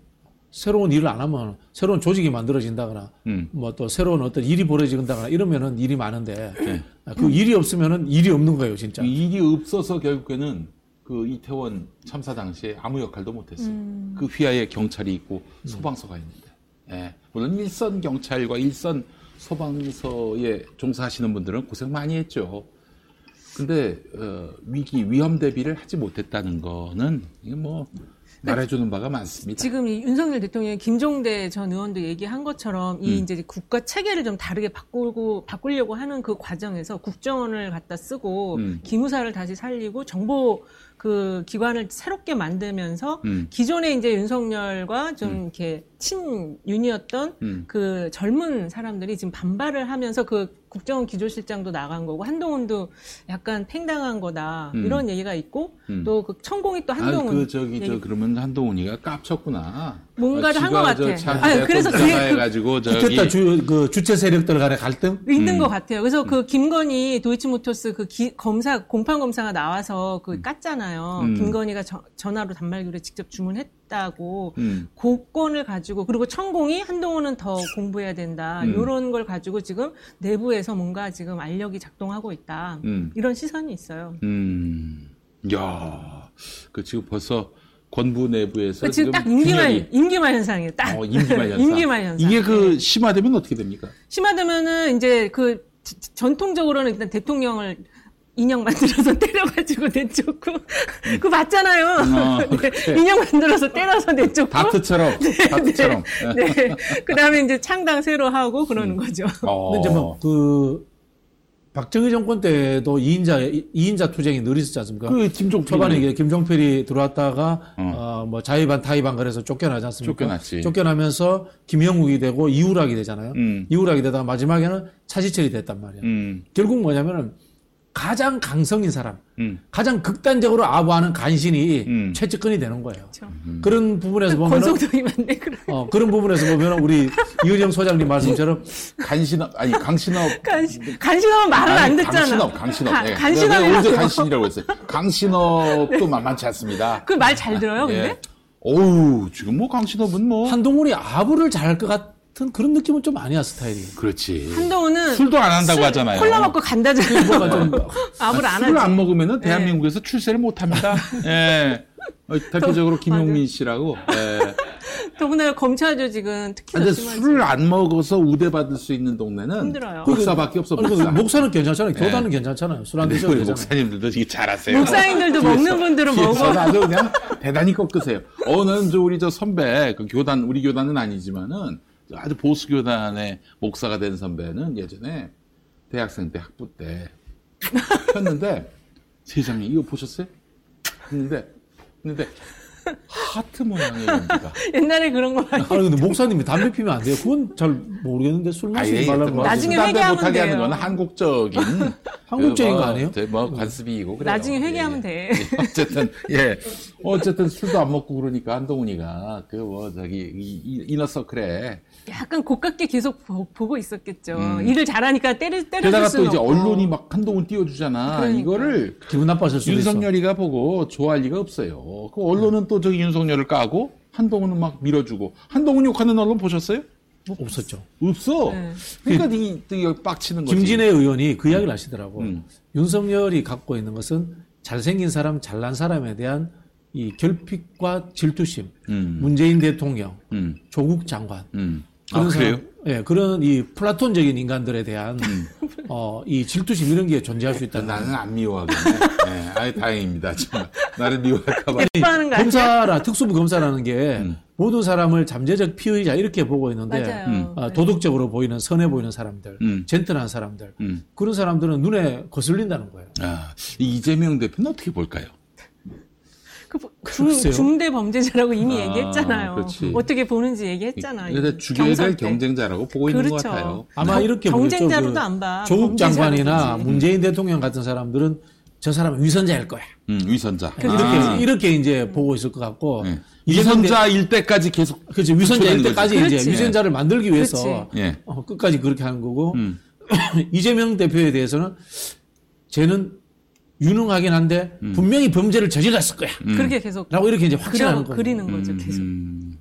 새로운 일을 안 하면 새로운 조직이 만들어진다거나 음. 뭐또 새로운 어떤 일이 벌어진다거나 이러면은 일이 많은데 네. 그 일이 없으면은 일이 없는 거예요, 진짜. 일이 없어서 결국에는 그 이태원 참사 당시에 아무 역할도 못했어. 음. 그 휘하에 경찰이 있고 소방서가 있는데. 예. 물론 일선 경찰과 일선 소방서에 종사하시는 분들은 고생 많이 했죠. 근데 어, 위기 위험 대비를 하지 못했다는 거는 이게 뭐 말해주는 바가 많습니다. 지금 이 윤석열 대통령이 김종대 전 의원도 얘기한 것처럼 이 음. 이제 국가 체계를 좀 다르게 바꾸고 바꾸려고 하는 그 과정에서 국정원을 갖다 쓰고 음. 기무사를 다시 살리고 정보 그 기관을 새롭게 만들면서 음. 기존에 이제 윤석열과 좀 이렇게 친윤이었던 음. 그 젊은 사람들이 지금 반발을 하면서 그 국정원 기조실장도 나간 거고 한동훈도 약간 팽당한 거다 음. 이런 얘기가 있고 음. 또그 천공이 또 한동훈 아, 그 저기 얘기 저 그러면 한동훈이가 깝쳤구나. 뭔가를 한 것 같아. 차 아니, 그래서 그게 그- 해가지고 저기 좋겠다 주, 그 주체 세력들 간의 갈등? 있는 음. 것 같아요. 그래서 그 김건희 도이치모터스 그 기- 검사 공판 검사가 나와서 그 깠잖아요. 음. 김건희가 저- 전화로 단말기로 직접 주문했다고. 음. 고건을 가지고 그리고 천공이 한동훈은 더 공부해야 된다. 음. 이런 걸 가지고 지금 내부에서 뭔가 지금 알력이 작동하고 있다. 음. 이런 시선이 있어요. 음, 야, 그 지금 벌써 권부 내부에서 그 지금 딱 임기말 균열이- 임기말 현상이에요. 딱 어, 임기말 *laughs* 현상. 임기말 현상. 이게 그 네. 심화되면 어떻게 됩니까? 심하다면은 이제 그 전통적으로는 일단 대통령을 인형 만들어서 *laughs* 때려가지고 내쫓고 그거 봤잖아요. 어, *laughs* 네. 인형 만들어서 때려서 내쫓고. 다트처럼, 다트처럼. 네. 그다음에 이제 창당 새로 하고 그러는 거죠. 어. 근데 이제 뭐그 박정희 정권 때도 2인자 2인자 투쟁이 늘 있었지 않습니까? 그 김종필 초반에 이게 김종필이 들어왔다가 어. 어, 뭐 자의반 타의반 그래서 쫓겨나지 않습니까? 쫓겨났지. 쫓겨나면서 김영욱이 되고 이우락이 되잖아요. 음. 이우락이 되다가 마지막에는 차지철이 됐단 말이에요. 음, 결국 뭐냐면은 가장 강성인 사람, 음, 가장 극단적으로 아부하는 간신이 음. 최측근이 되는 거예요. 그렇죠. 그런 부분에서 보면은 권성동이만데 그런. 어, 그런 부분에서 보면 우리 *laughs* 이은영 소장님 말씀처럼 간신업, 아니, 강신업. 간신, 간신하면 말을 아니, 안 듣잖아. 강신업, 강신업. 가- 예. 간신업이라고. 간신이라고 했어요. 강신업도 만만치 않습니다. 그 말 잘 들어요, 근데? 예. 어우, 지금 뭐 강신업은 뭐. 한동훈이 아부를 잘할 것 같 은 그런 느낌은 좀 아니야 스타일이. 그렇지. 한동훈은 술도 안 한다고 술, 하잖아요. 콜라 먹고 간다잖아요. 뭐가 좀 *laughs* 아무를 안 술을 하지. 안 먹으면은 대한민국에서 출세를 못 합니다. *laughs* 예. 어, 대표적으로 김용민 씨라고. 예. 더군다나 검찰 조직은 특히 더 근데 심하지. 술을 안 먹어서 우대 받을 수 있는 동네는 힘들어요. 목사밖에 없어. 목사. 목사는 괜찮잖아요. 교단은 괜찮잖아요. 술 안 드셔도 되잖아요. 목사님들도 이게 잘하세요. 목사님들도 먹는 분들은 먹어. 아주 그냥 대단히 꺾으세요. 어 는 저 우리 저 선배 그 교단 우리 교단은 아니지만은 아주 보수 교단의 목사가 된 선배는 예전에 대학생 때 학부 때 했는데 세상에 이거 보셨어요? 했는데 했는데 하트 모양의 연기가 *laughs* 옛날에 그런 거 많이. 아니 근데 목사님이 담배 피면 안 돼요. 그건 잘 모르겠는데 술 마시지 말라고. 뭐 나중에 회개하면 못하게 하는 돼요. 건 한국적인 *laughs* 한국적인 그거 뭐, 아니에요? 저뭐 관습이고 그래요. 나중에 회개하면 예. 돼. 예, *laughs* 어쨌든 예 어쨌든 술도 안 먹고 그러니까 한동훈이가 그 뭐 저기 이, 이, 이너서클에 약간 고깝게 계속 보, 고 있었겠죠. 음. 일을 잘하니까 때려 때려줄 게다가 또 이제 없고. 언론이 막 한동훈 띄워주잖아. 그러니까. 이거를 기분 나빠질 수도 있어. 윤석열이가 보고 좋아할 리가 없어요. 그 언론은 또 저기 윤석열을 까고 한동훈은 막 밀어주고 한동훈 욕하는 언론 보셨어요? 없었죠. 없어. 네. 그러니까 이, 이 빡치는 거지. 김진애 의원이 그 이야기를 하시더라고. 음. 윤석열이 갖고 있는 것은 잘생긴 사람, 잘난 사람에 대한 이 결핍과 질투심, 음. 문재인 대통령, 음. 조국 장관, 음. 그런 아 그래요? 사람, 예, 그런 이 플라톤적인 인간들에 대한 음. *laughs* 어, 이 질투심 이런 게 존재할 수 있다. 나는 안 미워하겠네. 네, 아이 다행입니다. 정말 나를 미워할까봐. 아니야? 검사라 특수부 검사라는 게 음. 모든 사람을 잠재적 피의자 이렇게 보고 있는데 맞아요. 음. 아, 네. 도덕적으로 보이는 선해 보이는 사람들, 음. 젠틀한 사람들 음. 그런 사람들은 눈에 거슬린다는 거예요. 아, 이 이재명 대표는 어떻게 볼까요? 그 중, 글쎄요. 중대 범죄자라고 이미 아, 얘기했잖아요. 그렇지. 어떻게 보는지 얘기했잖아요. 그래서 죽여야 될 때. 경쟁자라고 보고 있는 것 그렇죠. 같아요. 아마 경- 이렇게 경쟁자로도. 그 안 봐. 조국 장관이나 보지. 문재인 대통령 같은 사람들은 저 사람은 위선자일 거야. 음, 위선자. 이렇게 아, 이렇게 이제 보고 있을 것 같고 네. 대- 위선자일 때까지 계속 그렇지 위선자일 때까지 거지. 이제 그렇지. 위선자를 만들기 위해서 그렇지. 예. 어, 끝까지 그렇게 하는 거고 음. *coughs* 이재명 대표에 대해서는 쟤는 유능하긴 한데 음. 분명히 범죄를 저질렀을 거야. 그렇게 계속 라고 이렇게 이제 확신하는 거예요. 그리는 거죠, 계속. 음.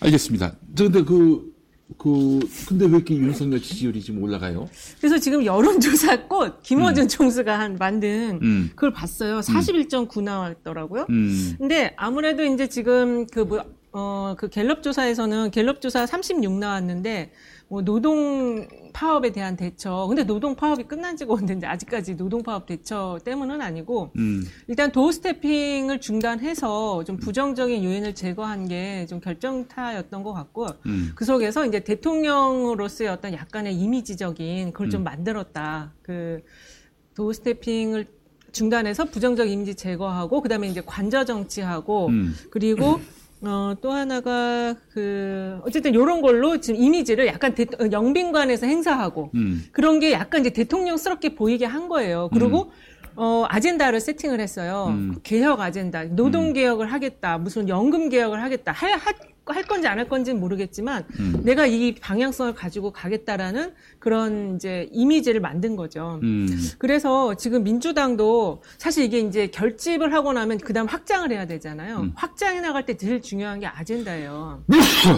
알겠습니다. 저 근데 그, 그, 근데 왜 이렇게 윤석열 지지율이 지금 올라가요? 그래서 지금 여론조사 꽃 김어준 총수가 한 만든 음. 그걸 봤어요. 41.9 나왔더라고요. 음. 근데 아무래도 이제 지금 그 뭐, 어, 그 갤럽 조사에서는 갤럽 조사 36 나왔는데 뭐 노동 파업에 대한 대처. 근데 노동 파업이 끝난 지가 언젠데 아직까지 노동 파업 대처 때문은 아니고 음. 일단 도어 스태핑을 중단해서 좀 부정적인 요인을 제거한 게 좀 결정타였던 것 같고 음. 그 속에서 이제 대통령으로서의 어떤 약간의 이미지적인 그걸 좀 만들었다. 그 도어 스태핑을 중단해서 부정적 이미지 제거하고 그다음에 이제 관저 정치하고 음. 그리고 *laughs* 어, 또 하나가 그 어쨌든 요런 걸로 지금 이미지를 약간 대, 어, 영빈관에서 행사하고 음. 그런 게 약간 이제 대통령스럽게 보이게 한 거예요. 그리고 어, 아젠다를 세팅을 했어요. 음. 개혁 아젠다. 노동 개혁을 하겠다. 무슨 연금 개혁을 하겠다. 할, 할, 할 건지 안 할 건지는 모르겠지만 음. 내가 이 방향성을 가지고 가겠다라는 그런 이제 이미지를 만든 거죠. 음. 그래서 지금 민주당도 사실 이게 이제 결집을 하고 나면 그다음 확장을 해야 되잖아요. 음. 확장해 나갈 때 제일 중요한 게 아젠다예요.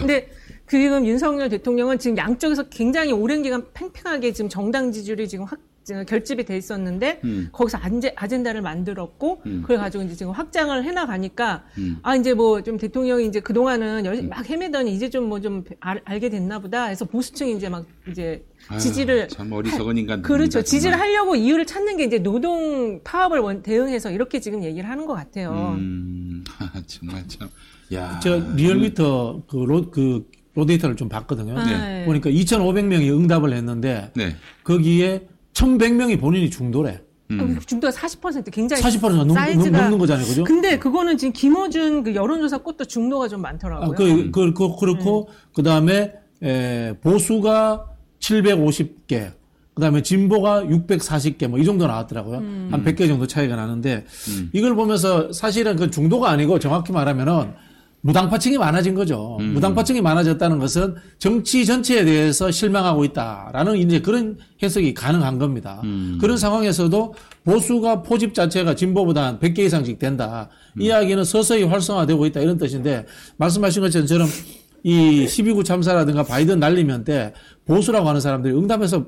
근데 지금 윤석열 대통령은 지금 양쪽에서 굉장히 오랜 기간 팽팽하게 지금 정당 지지율이 지금 확 결집이 돼 있었는데 음. 거기서 안제, 아젠다를 만들었고 음. 그걸 가지고 이제 지금 확장을 해 나가니까 음. 아 이제 뭐 좀 대통령이 이제 그 동안은 막 헤매더니 이제 좀뭐 좀 알게 됐나 보다 해서 보수층이 이제 막 이제 아유, 지지를 참 어리석은 인간. 그렇죠. 지지를 하려고 이유를 찾는 게 이제 노동 파업을 원- 대응해서 이렇게 지금 얘기를 하는 것 같아요. 음. *laughs* 정말 참. 야. 저 리얼미터 그, 로, 그 로데이터를 좀 봤거든요. 네. 보니까 2,500명이 응답을 했는데 네. 거기에 1,100명이 본인이 중도래. 음. 중도가 40% 굉장히 40%가 넘, 사이즈가 넘는 거잖아요. 그죠? 근데 그거는 지금 김어준 그 여론조사 꽃도 중도가 좀 많더라고요. 아, 그, 그, 그, 그렇고, 그 다음에, 에, 보수가 750개, 그 다음에 진보가 640개, 뭐, 이 정도 나왔더라고요. 한 100개 정도 차이가 나는데, 이걸 보면서 사실은 그 중도가 아니고 정확히 말하면은, 무당파층이 많아진 거죠. 무당파층이 많아졌다는 것은 정치 전체에 대해서 실망하고 있다라는 이제 그런 해석이 가능한 겁니다. 그런 상황에서도 보수가 포집 자체가 진보보다 한 100개 이상씩 된다. 이야기는 서서히 활성화되고 있다 이런 뜻인데 말씀하신 것처럼 이 12구 참사라든가 바이든 날리면 때 보수라고 하는 사람들이 응답해서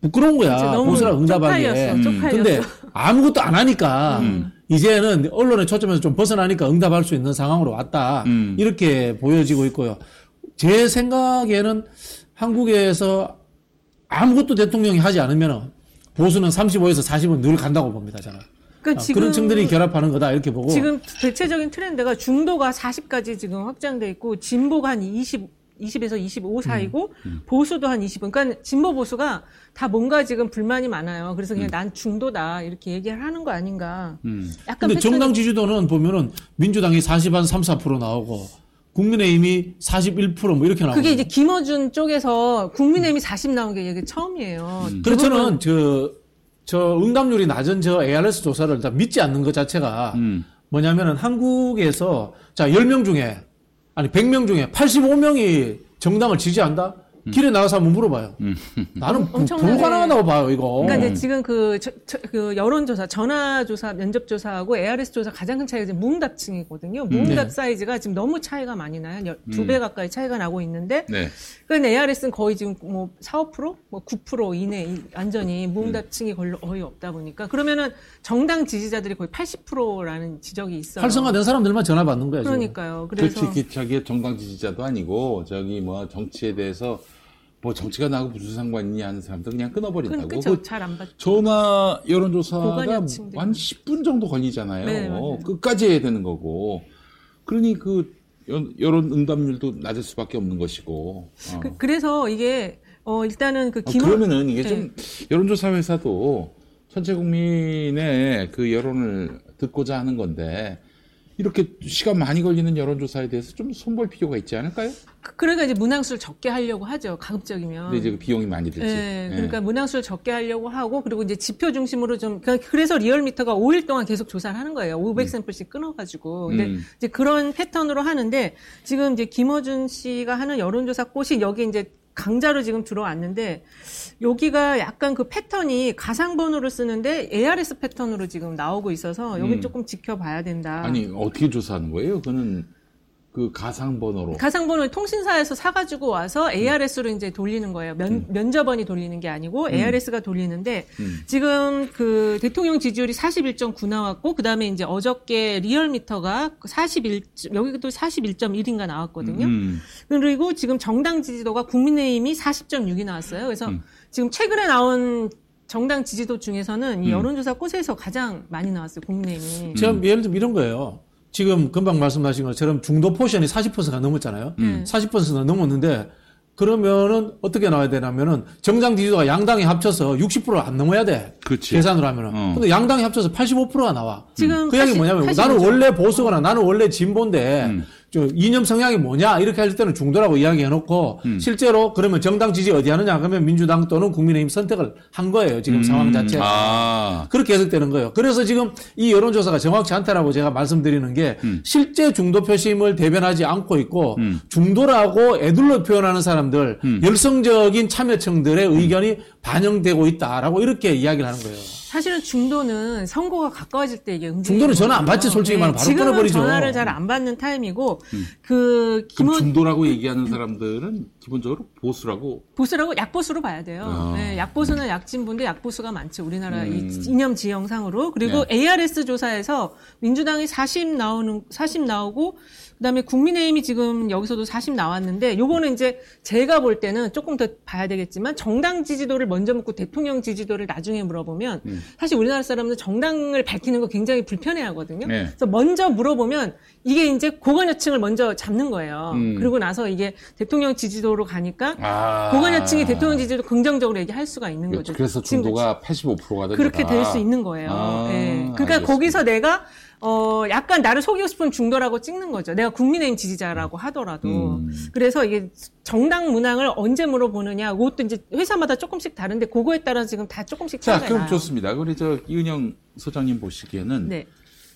부끄러운 거야. 보수라고 응답하기에. 쪽팔렸어, 쪽팔렸어. 근데 아무것도 안 하니까 이제는 언론의 초점에서 좀 벗어나니까 응답할 수 있는 상황으로 왔다. 음. 이렇게 보여지고 있고요. 제 생각에는 한국에서 아무것도 대통령이 하지 않으면 보수는 35에서 40은 늘 간다고 봅니다. 저는. 그러니까 아, 지금 그런 층들이 결합하는 거다 이렇게 보고 지금 대체적인 트렌드가 중도가 40까지 지금 확장돼 있고 진보가 한 20, 20에서 25 사이고 음, 보수도 한 20. 그러니까 진보 보수가 다 뭔가 지금 불만이 많아요. 그래서 음. 그냥 난 중도다 이렇게 얘기를 하는 거 아닌가. 음. 약간 근데 패턴이- 정당 지지도는 보면은 민주당이 40, 한 3, 4% 나오고 국민의힘이 41%뭐 이렇게 나오고 그게 이제 김어준 쪽에서 국민의힘이 40 나온 게 이게 처음이에요. 대부분 저는 저, 저 응답률이 낮은 저 ARS 조사를 다 믿지 않는 것 자체가 음. 뭐냐면은 한국에서 자, 10명 중에 아니 100명 중에 85명이 정당을 지지한다? 길에 나가서 한번 물어봐요. 나는 부- 엄청나게- 불가능하다고 봐요, 이거. 그러니까 이제 지금 그, 저- 저- 그 여론조사, 전화조사, 면접조사하고 ARS 조사 가장 큰 차이가 지금 무응답층이거든요. 무응답 네. 사이즈가 지금 너무 차이가 많이 나요. 두 배 가까이 차이가 나고 있는데, 네. 그런데 ARS는 거의 지금 뭐 4, 5%? 뭐 9% 이내 이- 완전히 무응답층이 걸로 거의 없다 보니까 그러면은 정당 지지자들이 거의 80%라는 지적이 있어요. 활성화된 사람들만 전화 받는 거야, 지금. 그러니까요. 그래서 그렇지, 그 자기 정당 지지자도 아니고 저기 뭐 정치에 대해서 뭐 정치가 나하고 무슨 상관이냐 하는 사람들 그냥 끊어버린다고. 그건 그. 잘안 받죠. 전화 여론조사가. 한 10분 정도 걸리잖아요. 네. 끝까지 해야 되는 거고. 그러니 그 여- 여론 응답률도 낮을 수밖에 없는 것이고. 어. 그, 래서 이게 어 일단은 그 어, 김 그러면은 이게 네. 좀 여론조사 회사도 전체 국민의 그 여론을 듣고자 하는 건데 이렇게 시간 많이 걸리는 여론조사에 대해서 좀 손볼 필요가 있지 않을까요? 그- 그러니까 이제 문항수를 적게 하려고 하죠. 가급적이면. 근데 이제 그 비용이 많이 들지. 네, 예. 그러니까 문항수를 적게 하려고 하고 그리고 이제 지표 중심으로 좀 그러니까 그래서 리얼미터가 5일 동안 계속 조사를 하는 거예요. 500샘플씩 끊어가지고 근데 음. 이제 그런 패턴으로 하는데 지금 이제 김어준 씨가 하는 여론조사 꽃이 여기 이제 강자로 지금 들어왔는데 여기가 약간 그 패턴이 가상 번호를 쓰는데 ARS 패턴으로 지금 나오고 있어서 여기 음. 조금 지켜봐야 된다. 아니 어떻게 조사하는 거예요? 그는 그 가상 번호로. 가상 번호 통신사에서 사가지고 와서 ARS로 이제 돌리는 거예요. 면, 면접원이 돌리는 게 아니고 ARS가 돌리는데 음. 지금 그 대통령 지지율이 41.9 나왔고 그 다음에 이제 어저께 리얼미터가 41 여기도 41.1인가 나왔거든요. 음. 그리고 지금 정당 지지도가 국민의힘이 40.6이 나왔어요. 그래서 음. 지금 최근에 나온 정당 지지도 중에서는 이 음. 여론조사 꽃에서 가장 많이 나왔어요. 국민의힘이. 제가 예를 들면 이런 거예요. 지금 금방 말씀하신 것처럼 중도 포션이 40%가 넘었잖아요. 음. 40%가 넘었는데 그러면은 어떻게 나와야 되냐면은 정당 지지도가 양당이 합쳐서 60%안 넘어야 돼. 그치. 계산으로 하면은. 어. 근데 양당이 합쳐서 85%가 나와. 지금 그 이야기 80 뭐냐면 85 나는 죠. 원래 보수거나 나는 원래 진보인데 음. 저 이념 성향이 뭐냐 이렇게 할 때는 중도라고 이야기해놓고 음. 실제로 그러면 정당 지지 어디 하느냐 그러면 민주당 또는 국민의힘 선택을 한 거예요 지금 상황 자체. 아. 그렇게 해석되는 거예요. 그래서 지금 이 여론조사가 정확치 않다라고 제가 말씀드리는 게 음. 실제 중도 표심을 대변하지 않고 있고 음. 중도라고 애둘러 표현하는 사람들 음. 열성적인 참여층들의 의견이 반영되고 있다라고 이렇게 이야기를 하는 거예요. 사실은 중도는 선거가 가까워질 때 이게 중도는 전화 안 받지. 솔직히 말하면 바로 지금은 끊어버리죠. 전화를 잘 안 받는 타임이고 음. 그 김원 중도라고 얘기하는 사람들은 기본적으로 보수라고. 보수라고 약보수로 봐야 돼요. 아. 네, 약보수는 약진보인데 약보수가 많죠. 우리나라 음. 이 이념 지형상으로. 그리고 네. ARS 조사에서 민주당이 40 나오는 40 나오고 그다음에 국민의힘이 지금 여기서도 40 나왔는데 요거는 이제 제가 볼 때는 조금 더 봐야 되겠지만 정당 지지도를 먼저 묻고 대통령 지지도를 나중에 물어보면 음. 사실 우리나라 사람은 정당을 밝히는 거 굉장히 불편해 하거든요. 네. 그래서 먼저 물어보면 이게 이제 고관여층을 먼저 잡는 거예요. 음. 그리고 나서 이게 대통령 지지도로 가니까 아. 고관여층이 대통령 지지도 긍정적으로 얘기할 수가 있는 거죠. 그래서 중도가 85%가 된다. 그렇게 될 수 있는 거예요. 아, 예. 그러니까 알겠습니다. 거기서 내가 어 약간 나를 속이고 싶은 중도라고 찍는 거죠. 내가 국민의힘 지지자라고 하더라도. 음. 그래서 이게 정당 문항을 언제 물어보느냐, 그것도 이제 회사마다 조금씩 다른데 그거에 따라 지금 다 조금씩 자, 차이가 그럼 나요. 좋습니다. 우리 저 이은영 소장님 보시기에는 네.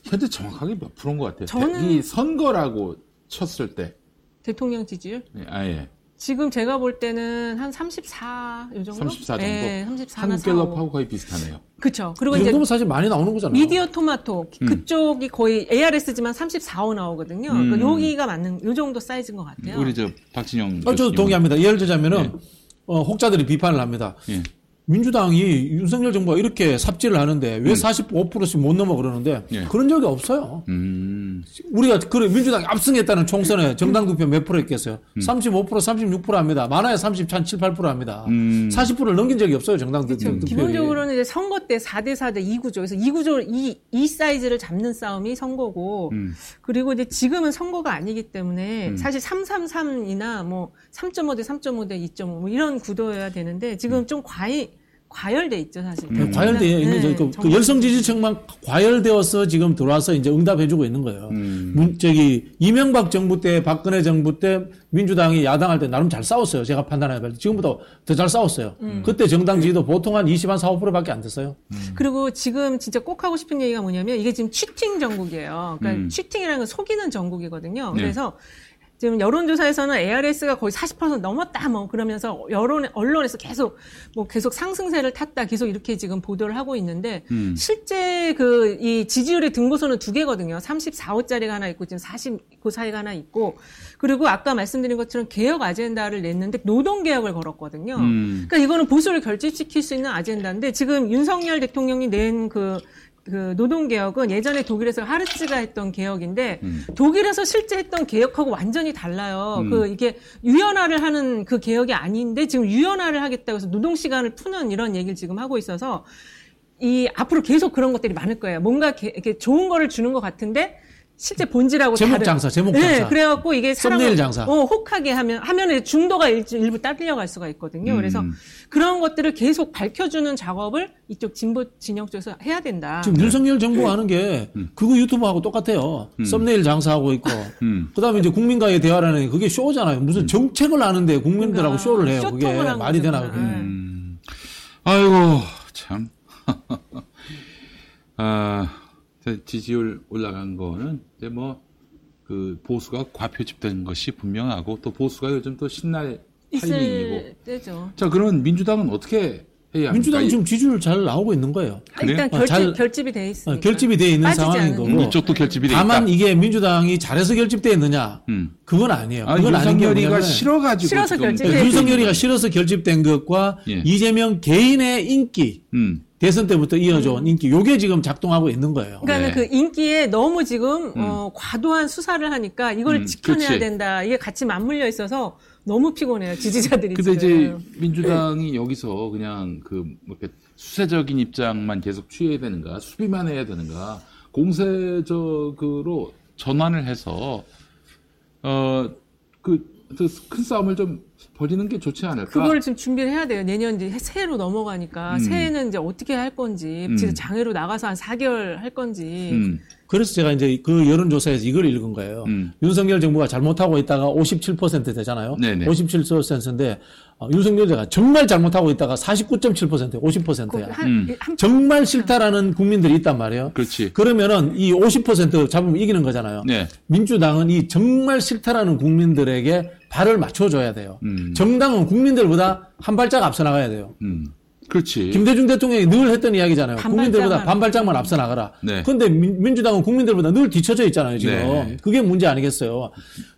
현재 정확하게 몇 프로인 것 같아요? 저는- 이 선거라고 쳤을 때. 대통령 지지율? 네, 아, 예. 지금 제가 볼 때는 한 34, 요 정도? 34 정도. 네, 34나 한갤럽하고 거의 비슷하네요. 그쵸. 그리고 이 이제 정도면 사실 많이 나오는 거잖아요. 미디어 토마토 음. 그쪽이 거의 ARS지만 34호 나오거든요. 음. 그러니까 여기가 맞는 요 정도 사이즈인 것 같아요. 우리 저 박진영. 어, 저도 동의합니다. 예를 들자면은 네. 어, 혹자들이 비판을 합니다. 예. 민주당이 윤석열 정부가 이렇게 삽질을 하는데 왜 45%씩 못 넘어 그러는데 예. 그런 적이 없어요. 음. 우리가 그 민주당이 압승했다는 총선에 정당 득표 몇 프로 했겠어요? 음. 35% 36% 합니다. 많아야 30, 한 7, 8% 합니다. 음. 40%를 넘긴 적이 없어요. 정당 득- 그렇죠. 기본적으로는 이제 선거 때 4대 4대 2구조. 그래서 2구조, 이, 이 사이즈를 잡는 싸움이 선거고, 음. 그리고 이제 지금은 선거가 아니기 때문에 음. 사실 333이나 뭐 3.5 대 3.5 대 2.5 뭐 이런 구도여야 되는데 지금 좀 과이, 과열돼 있죠, 사실. 음. 과열되어 있는 네, 그, 그 정말. 열성 지지층만 과열되어서 지금 들어와서 이제 응답해주고 있는 거예요. 음. 문, 저기 이명박 정부 때, 박근혜 정부 때 민주당이 야당할 때 나름 잘 싸웠어요. 제가 판단해볼 때 지금보다 더 잘 싸웠어요. 음. 그때 정당 지지도 보통 한 20, 한 4, 5%밖에 안 됐어요. 그리고 지금 진짜 꼭 하고 싶은 얘기가 뭐냐면 이게 지금 취팅 전국이에요. 그러니까 음. 취팅이라는 건 속이는 전국이거든요. 네. 그래서 지금 여론조사에서는 ARS가 거의 40% 넘었다 뭐 그러면서 여론 언론에서 계속 뭐 계속 상승세를 탔다 계속 이렇게 지금 보도를 하고 있는데 음. 실제 그 이 지지율의 등고선은 두 개거든요. 34호짜리가 하나 있고 지금 40그 사이가 하나 있고 그리고 아까 말씀드린 것처럼 개혁 아젠다를 냈는데 노동 개혁을 걸었거든요. 음. 그러니까 이거는 보수를 결집시킬 수 있는 아젠다인데 지금 윤석열 대통령이 낸 그 그 노동 개혁은 예전에 독일에서 하르츠가 했던 개혁인데 음. 독일에서 실제 했던 개혁하고 완전히 달라요. 음. 그 이게 유연화를 하는 그 개혁이 아닌데 지금 유연화를 하겠다고 해서 노동 시간을 푸는 이런 얘기를 지금 하고 있어서 이 앞으로 계속 그런 것들이 많을 거예요. 뭔가 게- 이렇게 좋은 거를 주는 것 같은데 실제 본질하고 제목 다른. 장사, 제목 네, 장사. 그래갖고 이게 썸네일 장사. 어, 혹하게 하면 하면은 중도가 일, 일부 딸려갈 수가 있거든요. 음. 그래서 그런 것들을 계속 밝혀주는 작업을 이쪽 진보 진영 쪽에서 해야 된다. 지금 윤석열 정부가 하는 게 그거 유튜브하고 똑같아요. 썸네일 장사하고 있고. 음. 그다음에 이제 국민과의 대화라는 게 그게 쇼잖아요. 무슨 정책을 하는데 국민들하고 그러니까 쇼를 해요. 그게 말이 되나. 네. 음. 아이고, 참. *laughs* 아, 저 지지율 올라간 거는 이제 뭐, 그 보수가 과표집된 것이 분명하고 또 보수가 요즘 또 신날 타이밍이고. 때죠. 자, 그러면 민주당은 어떻게 해야 합니까? 민주당 지금 지지율 잘 나오고 있는 거예요. 그래요? 일단 어, 결집, 잘- 결집이 돼 있으니까. 어, 결집이 돼 있는 빠지지 상황인 않은. 거고. 음, 이쪽도 결집이 돼 다만 있다. 이게 민주당이 잘해서 결집돼 있느냐? 음. 그건 아니에요. 아, 그건 아닌 게 윤석열이가 뭐냐면 싫어가지고 싫어서 지금 결집이 네, 돼 윤석열이가 싫어서 결집된 것과 예. 이재명 개인의 인기 음. 대선 때부터 이어져온 인기 요게 지금 작동하고 있는 거예요. 그러니까 네. 그 인기에 너무 지금 어, 과도한 수사를 하니까 이걸 음, 지켜내야 그치. 된다. 이게 같이 맞물려 있어서 너무 피곤해요. 지지자들이 근데 이제 지금. 민주당이 여기서 그냥 그뭐 이렇게 수세적인 입장만 계속 취해야 되는가, 수비만 해야 되는가, 공세적으로 전환을 해서 어그 큰 싸움을 좀 벌이는 게 좋지 않을까? 그걸 지금 준비를 해야 돼요. 내년 이제 새해로 넘어가니까 음. 새해는 이제 어떻게 할 건지, 음. 진짜 장애로 나가서 한 4개월 할 건지. 음, 그래서 제가 이제 그 여론조사에서 이걸 읽은 거예요. 음. 윤석열 정부가 잘못하고 있다가 57% 되잖아요. 네네. 57%인데 어, 윤석열 정부가 정말 잘못하고 있다가 49.7% 50%야. 한, 음. 한 정말 싫다라는 국민들이 있단 말이에요. 그렇지. 그러면은 이 50% 잡으면 이기는 거잖아요. 네. 민주당은 이 정말 싫다라는 국민들에게 발을 맞춰줘야 돼요. 음. 정당은 국민들보다 한 발짝 앞서 나가야 돼요. 음, 그렇지. 김대중 대통령이 늘 했던 이야기잖아요. 반발짝만. 국민들보다 반발짝만 앞서 나가라. 네. 그런데 민 주당은 국민들보다 늘 뒤처져 있잖아요. 지금 네. 그게 문제 아니겠어요.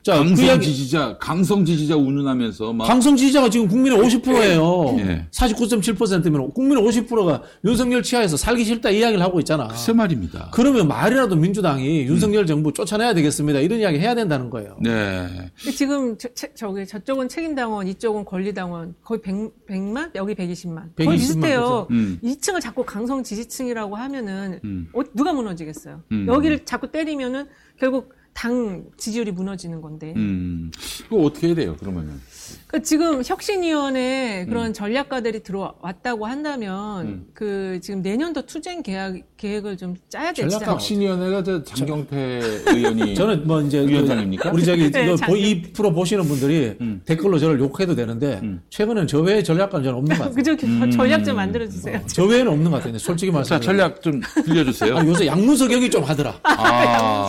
자, 강성 그 이야기, 지지자, 강성 지지자 운운하면서 막 강성 지지자가 지금 국민의 50%예요. 예. 49.7%면 국민의 50%가 윤석열 치하에서 살기 싫다 이야기를 하고 있잖아. 글쎄 말입니다. 그러면 말이라도 민주당이 윤석열 정부 쫓아내야 되겠습니다. 이런 이야기 해야 된다는 거예요. 네. 지금 저, 저, 저기 저쪽은 책임당원, 이쪽은 권리당원 거의 100, 100만, 여기 120만. 120만, 거의 비슷해요. 그죠? 음. 2층을 자꾸 강성 지지층이라고 하면은 음. 어, 누가 무너지겠어요? 음. 여기를 자꾸 때리면은 결국 당 지지율이 무너지는 건데. 음. 그거 어떻게 해야 돼요, 그러면은? 그 지금 혁신위원회 그런 전략가들이 들어왔다고 한다면 음. 그 지금 내년도 투쟁 계획, 계획을 좀 짜야 되지 전략가 않 혁신위원회가 저 장경태 의원이 *laughs* 저는 뭐 이제 그 위원장입니까? 우리 저기 *laughs* 네, 이거 장경. 이 프로 보시는 분들이 음. 댓글로 저를 욕해도 되는데 음. 최근엔 저 외에 전략가는 저는 없는 것 같아요. 그저 음. 전략 좀 만들어 주세요. 저 외에는 없는 것 같아요. 솔직히 자, 말씀드리면. 전략 좀 들려주세요. 아, 요새 양문석 형이 좀 하더라. 아,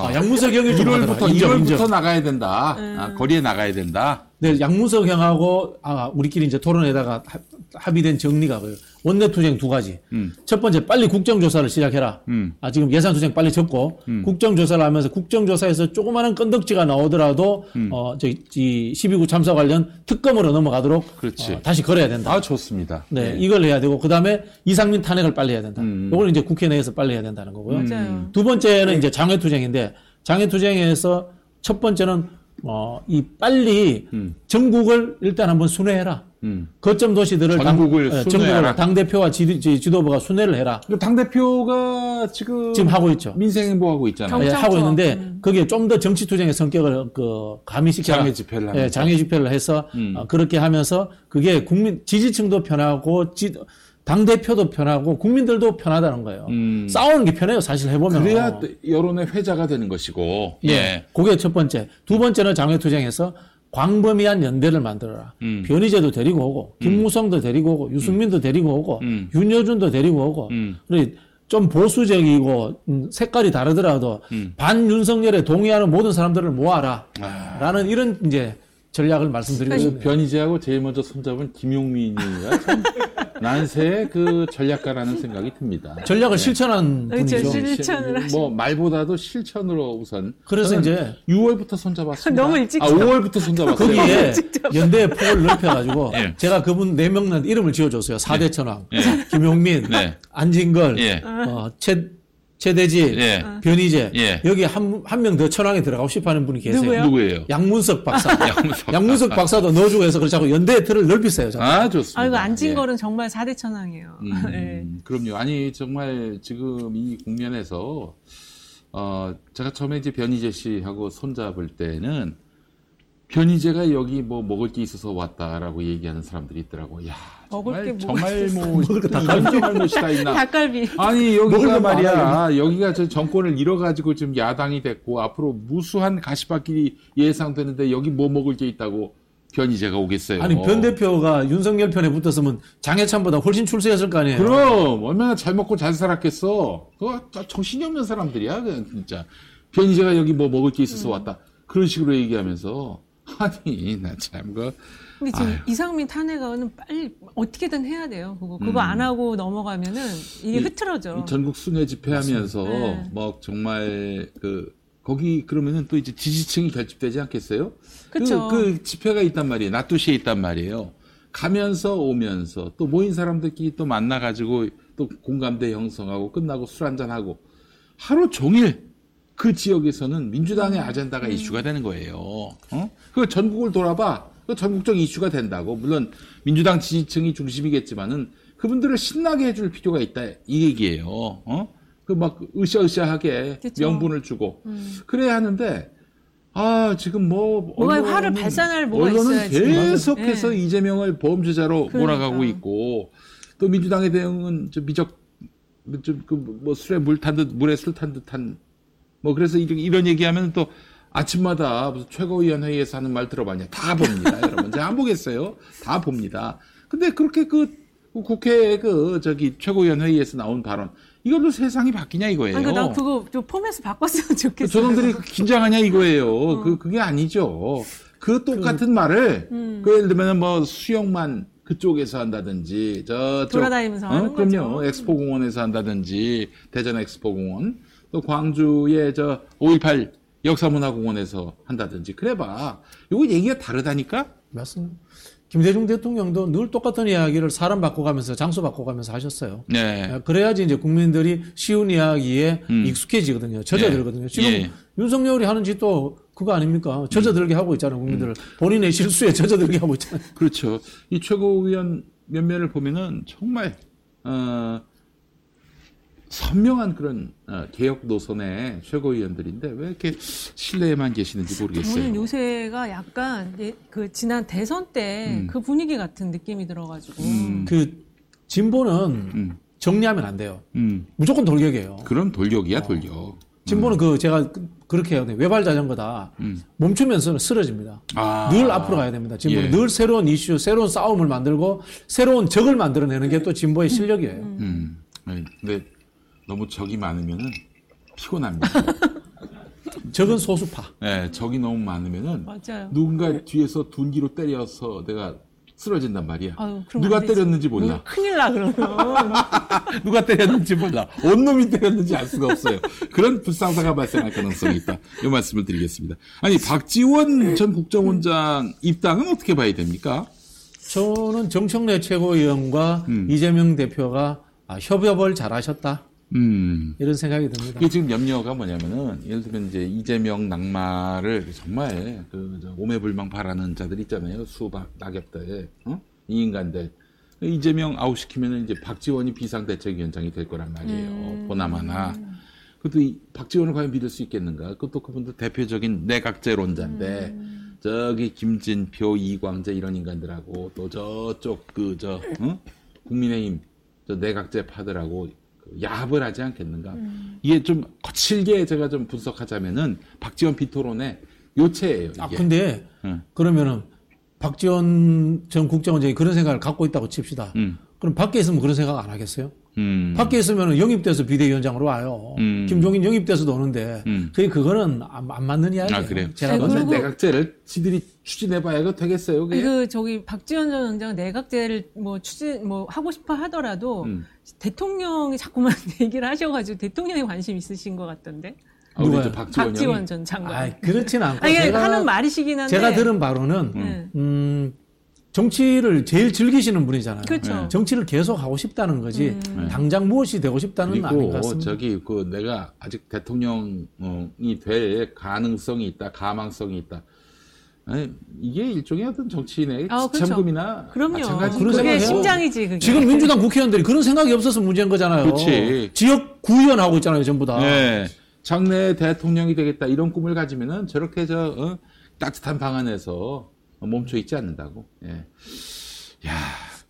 아, 양문석 형이 좀 하더라. 1월부터, 인정, 1월부터 인정. 나가야 된다. 음. 아, 거리에 나가야 된다. 네, 양문석 형하고 아, 우리끼리 이제 토론에다가 합- 합의된 정리가 그 원내 투쟁 두 가지. 음. 첫 번째 빨리 국정조사를 시작해라. 음. 아, 지금 예산 투쟁 빨리 접고 음. 국정조사를 하면서 국정조사에서 조그마한 건덕지가 나오더라도 음. 어, 저, 이 12구 참사 관련 특검으로 넘어가도록 그렇지. 어, 다시 걸어야 된다. 아, 좋습니다. 네, 이걸 해야 되고 그 다음에 이상민 탄핵을 빨리 해야 된다. 음. 이거는 이제 국회 내에서 빨리 해야 된다는 거고요. 맞아요. 두 번째는 이제 장외 투쟁인데 장외 투쟁에서 첫 번째는 어, 이 빨리 음. 전국을 일단 한번 순회해라. 음. 거점 도시들을 전국을 당, 예, 순회하라. 전국을 당 대표와 지 도부가 순회를 해라. 당 대표가 지금, 지금 하고 있죠. 민생행보하고 있잖아요. 예. 하고 있는데 음. 거기에 좀 더 정치 투쟁의 성격을 그 가미시켜라. 장애 집회를. 예, 장애 집회를 해서 음. 어, 그렇게 하면서 그게 국민 지지층도 편하고 당 대표도 편하고 국민들도 편하다는 거예요. 음. 싸우는 게 편해요. 사실 해보면. 그래야 또 여론의 회자가 되는 것이고. 예. 그게 첫 번째. 두 번째는 장외투쟁에서 광범위한 연대를 만들어라. 음. 변희재도 데리고 오고, 김무성도 데리고 오고, 유승민도 데리고 오고, 음. 윤여준도 데리고 오고, 음. 그리고 좀 보수적이고 음, 색깔이 다르더라도 음. 반윤석열에 동의하는 모든 사람들을 모아라. 아. 라는 이런 이제 전략을 말씀드리거든요. 변희재하고 제일 먼저 손잡은 김용민이가 참 *laughs* 난세의 그 전략가라는 생각이 듭니다. 전략을 실천한 그렇죠. 분이죠. 실- 실천을 시- 뭐 말보다도 실천으로 우선. 그래서 이제 6월부터 손잡았습니다. 너무 일찍 아, 5월부터 손잡았어요. 거기에 *laughs* 연대의 폭을 넓혀가지고 *laughs* 예. 제가 그분 네 명은 이름을 지어줬어요. 사대 천왕, 예. 김용민, 네. 안진걸, 예. 어, 최 최대지, 예. 변희재 예. 여기 한 한 명 더 천왕에 들어가고 싶어하는 분이 계세요. 누구요? 누구예요? 양문석 박사. *laughs* 양문석 양문석 박사도 넣어주고 해서 그렇 자꾸 연대의 틀을 넓히세요. 자꾸. 아, 좋습니다. 아, 이거 앉은 예. 거는 정말 사대천왕이에요. 음, 예. *laughs* 그럼요. 아니 정말 지금 이 국면에서 어 제가 처음에 이제 변희재 씨하고 손잡을 때는 변희재가 여기 뭐 먹을 게 있어서 왔다라고 얘기하는 사람들이 있더라고. 야 먹을 게 정말 정말 뭐 인정할 못이다 있나. 닭갈비. 아니 여기가 거 말이야 여기가 저 정권을 잃어가지고 지금 야당이 됐고 앞으로 무수한 가시밭길이 예상되는데 여기 뭐 먹을 게 있다고 변희재가 오겠어요. 아니 변 대표가 윤석열 편에 붙었으면 장해찬보다 훨씬 출세했을 거 아니에요. 그럼 얼마나 잘 먹고 잘 살았겠어. 그거 다 정신이 없는 사람들이야, 그냥 진짜. 변희재가 여기 뭐 먹을 게 있어서 왔다. 그런 식으로 얘기하면서 아니 나 참 그. 근데 지금 아유. 이상민 탄핵안은 빨리 어떻게든 해야 돼요. 그거 그거 안 하고 넘어가면은 이게 음. 이- 흐트러져. 이 전국 순회 집회하면서 네. 뭐 정말 그 거기 그러면은 또 이제 지지층이 결집되지 않겠어요? 그쵸. 그, 그 집회가 있단 말이에요. 나투시에 있단 말이에요. 가면서 오면서 또 모인 사람들끼리 또 만나가지고 또 공감대 형성하고 끝나고 술 한잔하고 하루 종일 그 지역에서는 민주당의 아젠다가 이슈가 되는 거예요. 어? 그 전국을 돌아봐. 그 전국적 이슈가 된다고. 물론 민주당 지지층이 중심이겠지만은 그분들을 신나게 해줄 필요가 있다. 이 얘기예요. 어? 그 막 으쌰으쌰하게 그쵸. 명분을 주고 음. 그래야 하는데 아 지금 뭐 뭐가 언론은- 화를 발산할 뭐가 언론은. 계속해서 네. 이재명을 범죄자로 그러니까. 몰아가고 있고 또 민주당의 대응은 좀 미적 좀그뭐 술에 물 탄 듯 물에 술 탄 듯한 뭐 그래서 이런, 이런 얘기하면 또 아침마다 무슨 최고위원회의에서 하는 말 들어봤냐 다 봅니다 *laughs* 여러분 제가 안 보겠어요 다 봅니다 근데 그렇게 그 국회 그 저기 최고위원회의에서 나온 발언 이걸로 세상이 바뀌냐 이거예요. 아니, 그러니까 나 그거 좀 포맷을 바꿨으면 좋겠어. 저놈들이 긴장하냐 이거예요. 어. 그 그게 아니죠. 그 똑같은 말을 음. 그 예를 들면 뭐 수영만 그쪽에서 한다든지 저쪽 돌아다니면서 어? 하는 그럼요. 거죠. 엑스포 공원에서 한다든지 대전 엑스포 공원 또 광주의 저 5.18 역사문화공원에서 한다든지 그래봐. 요거 얘기가 다르다니까. 맞습니다. 김대중 대통령도 늘 똑같은 이야기를 사람 바꿔가면서 장소 바꿔가면서 하셨어요. 네. 아, 그래야지 이제 국민들이 쉬운 이야기에 음. 익숙해지거든요. 젖어들거든요. 지금 예. 윤석열이 하는 짓도 그거 아닙니까? 젖어들게 하고 있잖아요, 국민들을. 본인의 실수에 젖어들게 하고 있잖아요. 그렇죠. 이 최고위원 면면을 보면은 정말 어, 선명한 그런 어, 개혁 노선의 최고위원들인데 왜 이렇게 실내에만 계시는지 모르겠어요. 저는 요새가 약간 예, 그 지난 대선 때 음. 그 분위기 같은 느낌이 들어가지고 음. 그 진보는 음, 정리하면 안 돼요. 음. 무조건 돌격이에요. 그런 돌격이야 돌격. 진보는 그 제가 그- 그렇게 해요. 외발 자전거다. 음. 멈추면서는 쓰러집니다. 아. 늘 앞으로 가야 됩니다. 진보는 예. 늘 새로운 이슈, 새로운 싸움을 만들고 새로운 적을 만들어내는 게 또 진보의 실력이에요. 음. 너무 적이 많으면은 피곤합니다. *laughs* 적은 소수파. 네, 적이 너무 많으면은 맞아요. 누군가 뒤에서 둔기로 때려서 내가 쓰러진단 말이야. 아유, 누가. 때렸는지 몰라. 뭐 큰일 나 그러면. *laughs* 누가 때렸는지 몰라. 온 놈이 때렸는지 알 수가 없어요. 그런 불상사가 발생할 가능성이 있다. 이 말씀을 드리겠습니다. 아니, 박지원 전 국정원장 입당은 어떻게 봐야 됩니까? 저는 정청래 최고위원과 음. 이재명 대표가 아, 협업을 잘하셨다 음. 이런 생각이 듭니다. 이게 지금 염려가 뭐냐면은, 예를 들면 이제 이재명 낙마를 정말 그, 저 오매불망 바라는 자들 있잖아요. 수박, 낙엽들, 어? 이 인간들. 이재명 아웃시키면은 이제 박지원이 비상대책위원장이 될 거란 말이에요. 보나마나. 그것도 이 박지원을 과연 믿을 수 있겠는가? 그것도 그분들 대표적인 내각제론자인데, 저기 김진표, 이광재 이런 인간들하고 또 저쪽 그, 저, 어? 국민의힘, 저 내각제 파들하고 그 야합을 하지 않겠는가? 이게 좀 거칠게 제가 좀 분석하자면은 박지원 비토론의 요체예요. 이게. 아 근데 응. 그러면은 박지원 전 국정원장이 그런 생각을 갖고 있다고 칩시다. 음, 그럼 밖에 있으면 그런 생각 안 하겠어요? 음, 밖에 있으면 영입돼서 비대위원장으로 와요. 음. 김종인 영입돼서도 오는데 음. 그게 그거는 안, 안 맞는 이야기예요. 아 그래요. 제가. 근데 그리고- 내각제를 지들이 추진해봐야 이거 되겠어요? 그게? 그 저기 박지원 전 원장은 내각제를 뭐 추진 뭐 하고 싶어 하더라도 음. 대통령이 자꾸만 *laughs* 얘기를 하셔가지고 대통령이 관심 있으신 것 같던데. 아? 저 박지원 박지원 전 장관. 아, 그렇진 않고 아니, 제가 하는 말이시긴 한데. 제가 들은 바로는 네. 음, 정치를 제일 즐기시는 분이잖아요. 그렇죠. 네. 정치를 계속 하고 싶다는 거지 음. 당장 무엇이 되고 싶다는 건 아닌 것 그리고 같습니다. 저기 그 내가 아직 대통령이 될 가능성이 있다, 가망성이 있다. 아니, 이게 일종의 어떤 정치인의 아, 그렇죠. 그럼요. 마찬가지. 그런 그게. 심장이지 그게. 지금 민주당 국회의원들이 그런 생각이 없어서 문제인 거잖아요. 그렇지. 지역 구의원 하고 있잖아요, 전부 다. 네. 장래 대통령이 되겠다 이런 꿈을 가지면은 저렇게 저 어, 따뜻한 방 안에서 멈춰 있지 않는다고. 예. 야,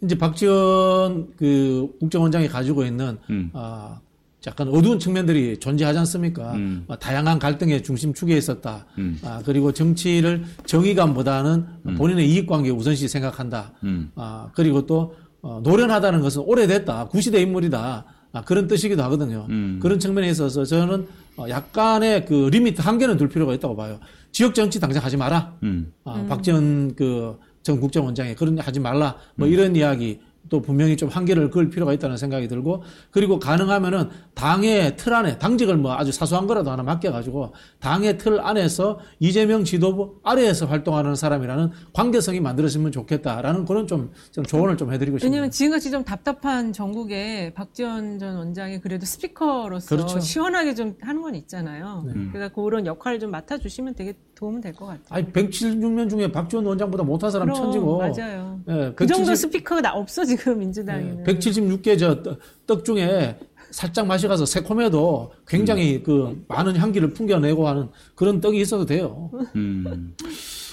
이제 박지원 그 국정원장이 가지고 있는 음. 아, 약간 어두운 측면들이 존재하지 않습니까? 음. 아, 다양한 갈등의 중심축에 있었다. 음. 아, 그리고 정치를 정의감보다는 본인의 이익관계 우선시 생각한다. 음. 아, 그리고 또 어, 노련하다는 것은 오래됐다. 구시대 인물이다. 아, 그런 뜻이기도 하거든요. 음. 그런 측면에 있어서 저는 어, 약간의 그 limit 한계는 둘 필요가 있다고 봐요. 지역 정치 당장 하지 마라. 음. 아, 박지원 그 전 국정원장이 그런 일 하지 말라. 뭐 이런 이야기 또 분명히 좀 한계를 그을 필요가 있다는 생각이 들고 그리고 가능하면은 당의 틀 안에 당직을 뭐 아주 사소한 거라도 하나 맡겨가지고 당의 틀 안에서 이재명 지도부 아래에서 활동하는 사람이라는 관계성이 만들어지면 좋겠다라는 그런 좀, 좀 조언을 좀 해드리고 싶습니다. 왜냐면 지금같이 좀 답답한 전국에 박지원 전 원장이 그래도 스피커로서 그렇죠. 시원하게 좀 하는 건 있잖아요. 그러니까 그런 역할을 좀 맡아주시면 되게 도움은 될 것 같아요. 아니 176년 중에 박지원 원장보다 못한 사람 그럼, 천지고 맞아요. 예, 그 정도 170 스피커가 나- 없어 지금 민주당에는. 176개 저떡 중에 살짝 맛이 가서 새콤해도 굉장히 그 많은 향기를 풍겨내고 하는 그런 떡이 있어도 돼요. 음.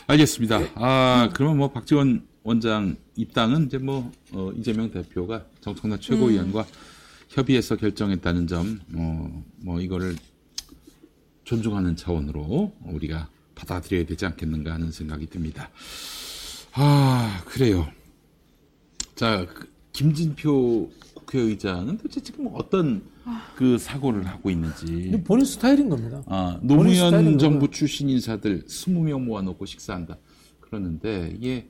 알겠습니다. 아, 그러면 뭐 박지원 원장 입당은 이제 뭐 어, 이재명 대표가 정청래 최고위원과 협의해서 결정했다는 점, 어, 뭐 이거를 존중하는 차원으로 우리가 받아들여야 되지 않겠는가 하는 생각이 듭니다. 아, 그래요. 자, 그 김진표 국회의장은 도대체 지금 어떤 그 사고를 하고 있는지. 본인 스타일인 겁니다. 아, 노무현 정부 출신 인사들 20명 모아놓고 식사한다. 그러는데 이게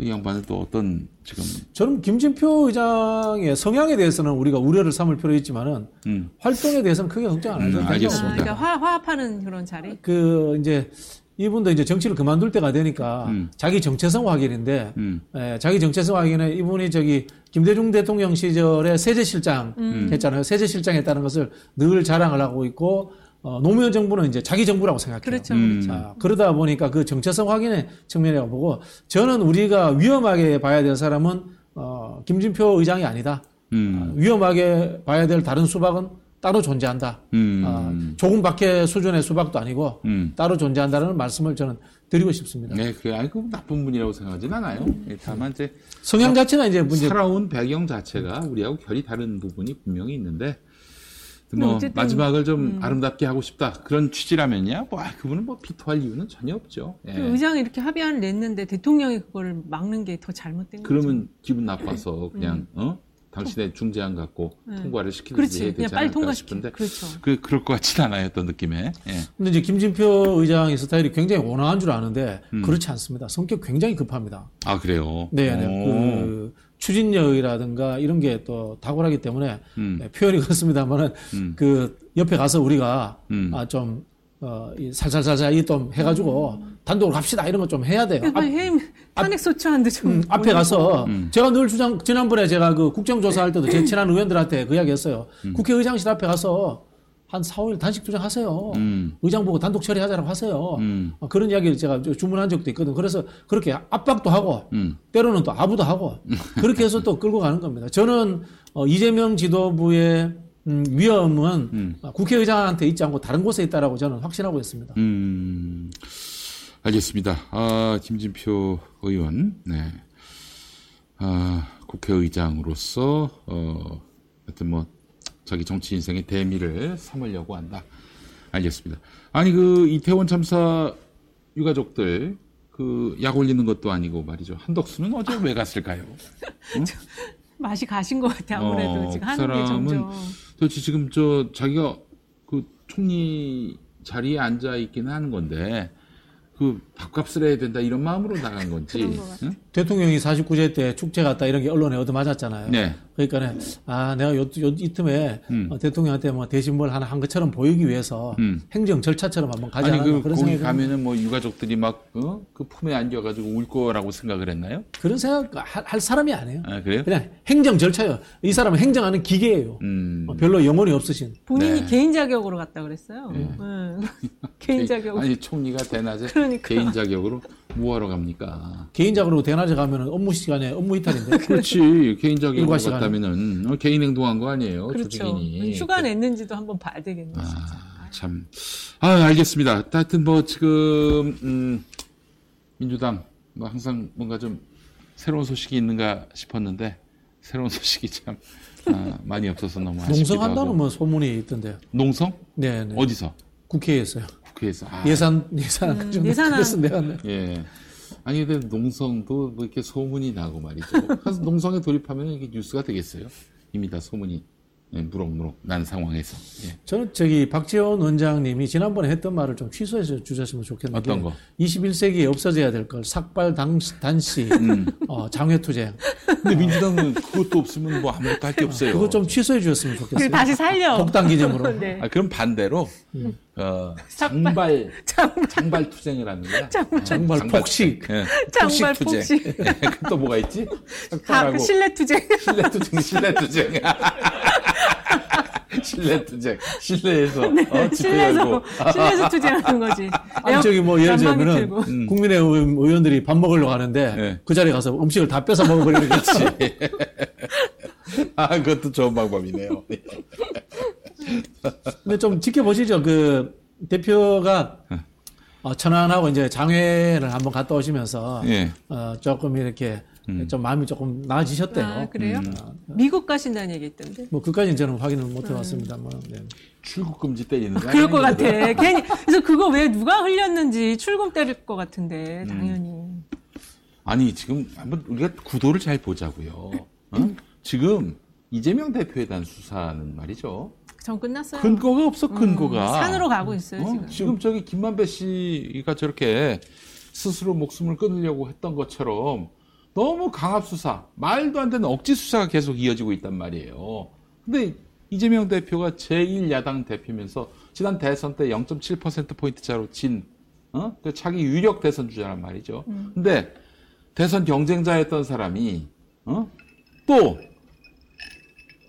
이 양반은 또 어떤 지금 저는 김진표 의장의 성향에 대해서는 우리가 우려를 삼을 필요 있지만은 음, 활동에 대해서는 크게 걱정 안 해도 음, 알겠습니다. 아, 그러니까 화, 화합하는 그런 자리. 그 이제 이분도 이제 정치를 그만둘 때가 되니까 음. 자기 정체성 확인인데 음, 예, 자기 정체성 확인에 이분이 저기 김대중 대통령 시절에 세제실장 음. 했잖아요. 세제실장 했다는 것을 늘 자랑을 하고 있고 어, 노무현 정부는 이제 자기 정부라고 생각해요. 그렇죠. 음. 자, 그러다 보니까 그 정체성 확인의 측면이라고 보고 저는 우리가 위험하게 봐야 될 사람은 어, 김진표 의장이 아니다. 음, 아, 위험하게 봐야 될 다른 수박은 따로 존재한다. 음, 아, 조금 밖의 수준의 수박도 아니고 음. 따로 존재한다는 말씀을 저는 드리고 싶습니다. 네, 그래. 아니, 그 나쁜 분이라고 생각하진 않아요. 예, 다만 이제 성향 자체가 이제 문제. 살아온 배경 자체가 우리하고 결이 다른 부분이 분명히 있는데 뭐 어쨌든, 마지막을 좀 아름답게 하고 싶다 그런 취지라면야 뭐 아, 그분은 뭐 비토할 이유는 전혀 없죠. 예. 그 의장이 이렇게 합의안을 냈는데 대통령이 그거를 막는 게 더 잘못된 거죠. 그러면 기분 나빠서 그냥 어 당신의 중재안 갖고 통과를 시키든지 음. 그렇지. 해야 그냥 되지 빨리. 싶은데 그렇죠. 그 그럴 것 같진 않아요 어떤 느낌에 예. 근데 이제 김진표 의장의 스타일이 굉장히 온화한 줄 아는데 그렇지 않습니다. 성격 굉장히 급합니다. 아 그래요 네, 네. 오. 그 추진력이라든가 이런 게 또 탁월하기 때문에 음. 네, 표현이 그렇습니다만은 음. 그 옆에 가서 우리가 음. 아, 좀 어, 이 살살살살 이좀 해가지고 단독으로 갑시다 이런 거 좀 해야 돼요. 그러니까 해임 탄핵 소추안도 좀 음, 앞에. 가서 음. 제가 늘 주장 지난번에 제가 그 국정조사할 때도 제 친한 의원들한테 그 이야기했어요. 음. 국회의장실 앞에 가서 한 4, 5일 단식 투쟁하세요. 음. 의장 보고 단독 처리하자라고 하세요. 음. 어, 그런 이야기를 제가 주문한 적도 있거든. 그래서 그렇게 압박도 하고 음. 때로는 또 아부도 하고 그렇게 해서 또 끌고 가는 겁니다. 저는 어, 이재명 지도부의 음, 위험은 음. 어, 국회의장한테 있지 않고 다른 곳에 있다라고 저는 확신하고 있습니다. 음, 알겠습니다. 아, 김진표 의원, 네. 아, 국회의장으로서, 어, 하여튼 뭐, 자기 정치 인생의 대미를 삼으려고 한다. 알겠습니다. 아니, 그, 이태원 참사 유가족들, 그, 약 올리는 것도 아니고 말이죠. 한덕수는 어제 왜 갔을까요? *laughs* 맛이 가신 것 같아 아무래도 어, 지금 그 하는 게 사람은 점점 도대체 지금 저 자기가 그 총리 자리에 앉아 있기는 하는 건데 그 밥값을 해야 된다 이런 마음으로 나간 건지. 그런 것 같아요. 응? 대통령이 49제 때 축제 갔다 이런 게 언론에 얻어맞았잖아요. 네. 그러니까 아 내가 요, 요, 이 틈에 음. 어, 대통령한테 뭐 대신 뭘 하나 한 것처럼 보이기 위해서 음. 행정 절차처럼 한번 가지 아니 그 그런 거기. 가면은 뭐 유가족들이 막그 품에 안겨가지고 울 거라고 생각을 했나요? 그런 생각 할, 할 사람이 아니에요. 아 그래요? 그냥 행정 절차요. 이 사람은 행정하는 기계예요. 음. 어, 별로 영혼이 없으신. 본인이 네. 개인 자격으로 갔다 그랬어요. 응. *laughs* 개인 *laughs* 자격으로. 아니 총리가 대낮에 그러니까. 개인 자격으로 뭐하러 갑니까? 개인적으로 대낮에 가면 업무 시간에 업무 이탈인데. *laughs* 그렇지 개인 자격으로. 갔다면은 어, 개인 행동한 거 아니에요? 그렇죠. 조직인이. 휴가 냈는지도 한번 봐야 되겠네. 진짜. 아, 참. 아, 알겠습니다. 하여튼 뭐 지금 음, 민주당 뭐 항상 뭔가 좀 새로운 소식이 있는가 싶었는데 새로운 *laughs* 소식이 참 아, 많이 없어서 너무 아쉽기도 농성한다는. 뭐 소문이 있던데요. 농성? 네, 네. 어디서? 국회에서요. 국회에서. 아, 예산 예산 그 정도 예산안. 그래서 내가 네. 예. 아니 근데 농성도 뭐 이렇게 소문이 나고 말이죠. 그래서 농성에 돌입하면 이게 뉴스가 되겠어요. 이미 다 소문이 예, 무럭무럭 난 상황에서 예. 저는 저기 박지원 원장님이 지난번에 했던 말을 좀 취소해서 주셨으면 좋겠는데 어떤 거? 21세기에 없어져야 될 걸 삭발 당, 단시 음. 어, 장외투쟁 근데 민주당은 그것도 없으면 뭐 아무것도 할 게 없어요. 그거 좀 취소해 주셨으면 그 좋겠어요. 다시 살려. 복당 기념으로. *laughs* 네. 아, 그럼 반대로 어, 장발 장발 투쟁을 하는 거야. 장발. 장발 폭식. 예, 장발 투쟁. 폭식. 예, 또 뭐가 있지? 가, 삭발하고 실내 투쟁. 실내 투쟁, 실내 투쟁. *laughs* *laughs* 실내 투쟁. 실내에서 어, 집회 열고. 실내에서 실내에서 *laughs* 투쟁하는 거지. 아니 저기 뭐 예를 틀고. 음. 국민의힘 의원들이 밥 먹으려고 하는데 네. 그 자리에 가서 음식을 다 뺏어 먹어버리는 거지. *laughs* 아, 그것도 좋은 방법이네요. 근데 좀 지켜보시죠. 그 대표가 어, 천안하고 이제 장회를 한번 갔다 오시면서 예. 어, 조금 이렇게 좀 마음이 조금 나아지셨대요. 아, 그래요? 음. 미국 가신다는 얘기 있던데. 뭐 그까지는 저는 확인을 못 해봤습니다만. 네. 출국 금지 때리는 거 그럴 것? 같아. 괜히 *laughs* 그래서 그거 왜 누가 흘렸는지 출금 때릴 것 같은데 음. 당연히. 아니 지금 한번 우리가 구도를 잘 보자고요. 어? 지금 이재명 대표에 대한 수사는 말이죠. 전 끝났어요. 근거가 없어 근거가. 음, 산으로 가고 있어요 어? 지금. 지금 저기 김만배 씨가 저렇게 스스로 목숨을 끊으려고 했던 것처럼 너무 강압 수사, 말도 안 되는 억지 수사가 계속 이어지고 있단 말이에요. 근데 이재명 대표가 제1야당 대표면서 지난 대선 때 0.7% 포인트 차로 진, 어? 그 자기 유력 대선 주자란 말이죠. 근데 대선 경쟁자였던 사람이 어? 또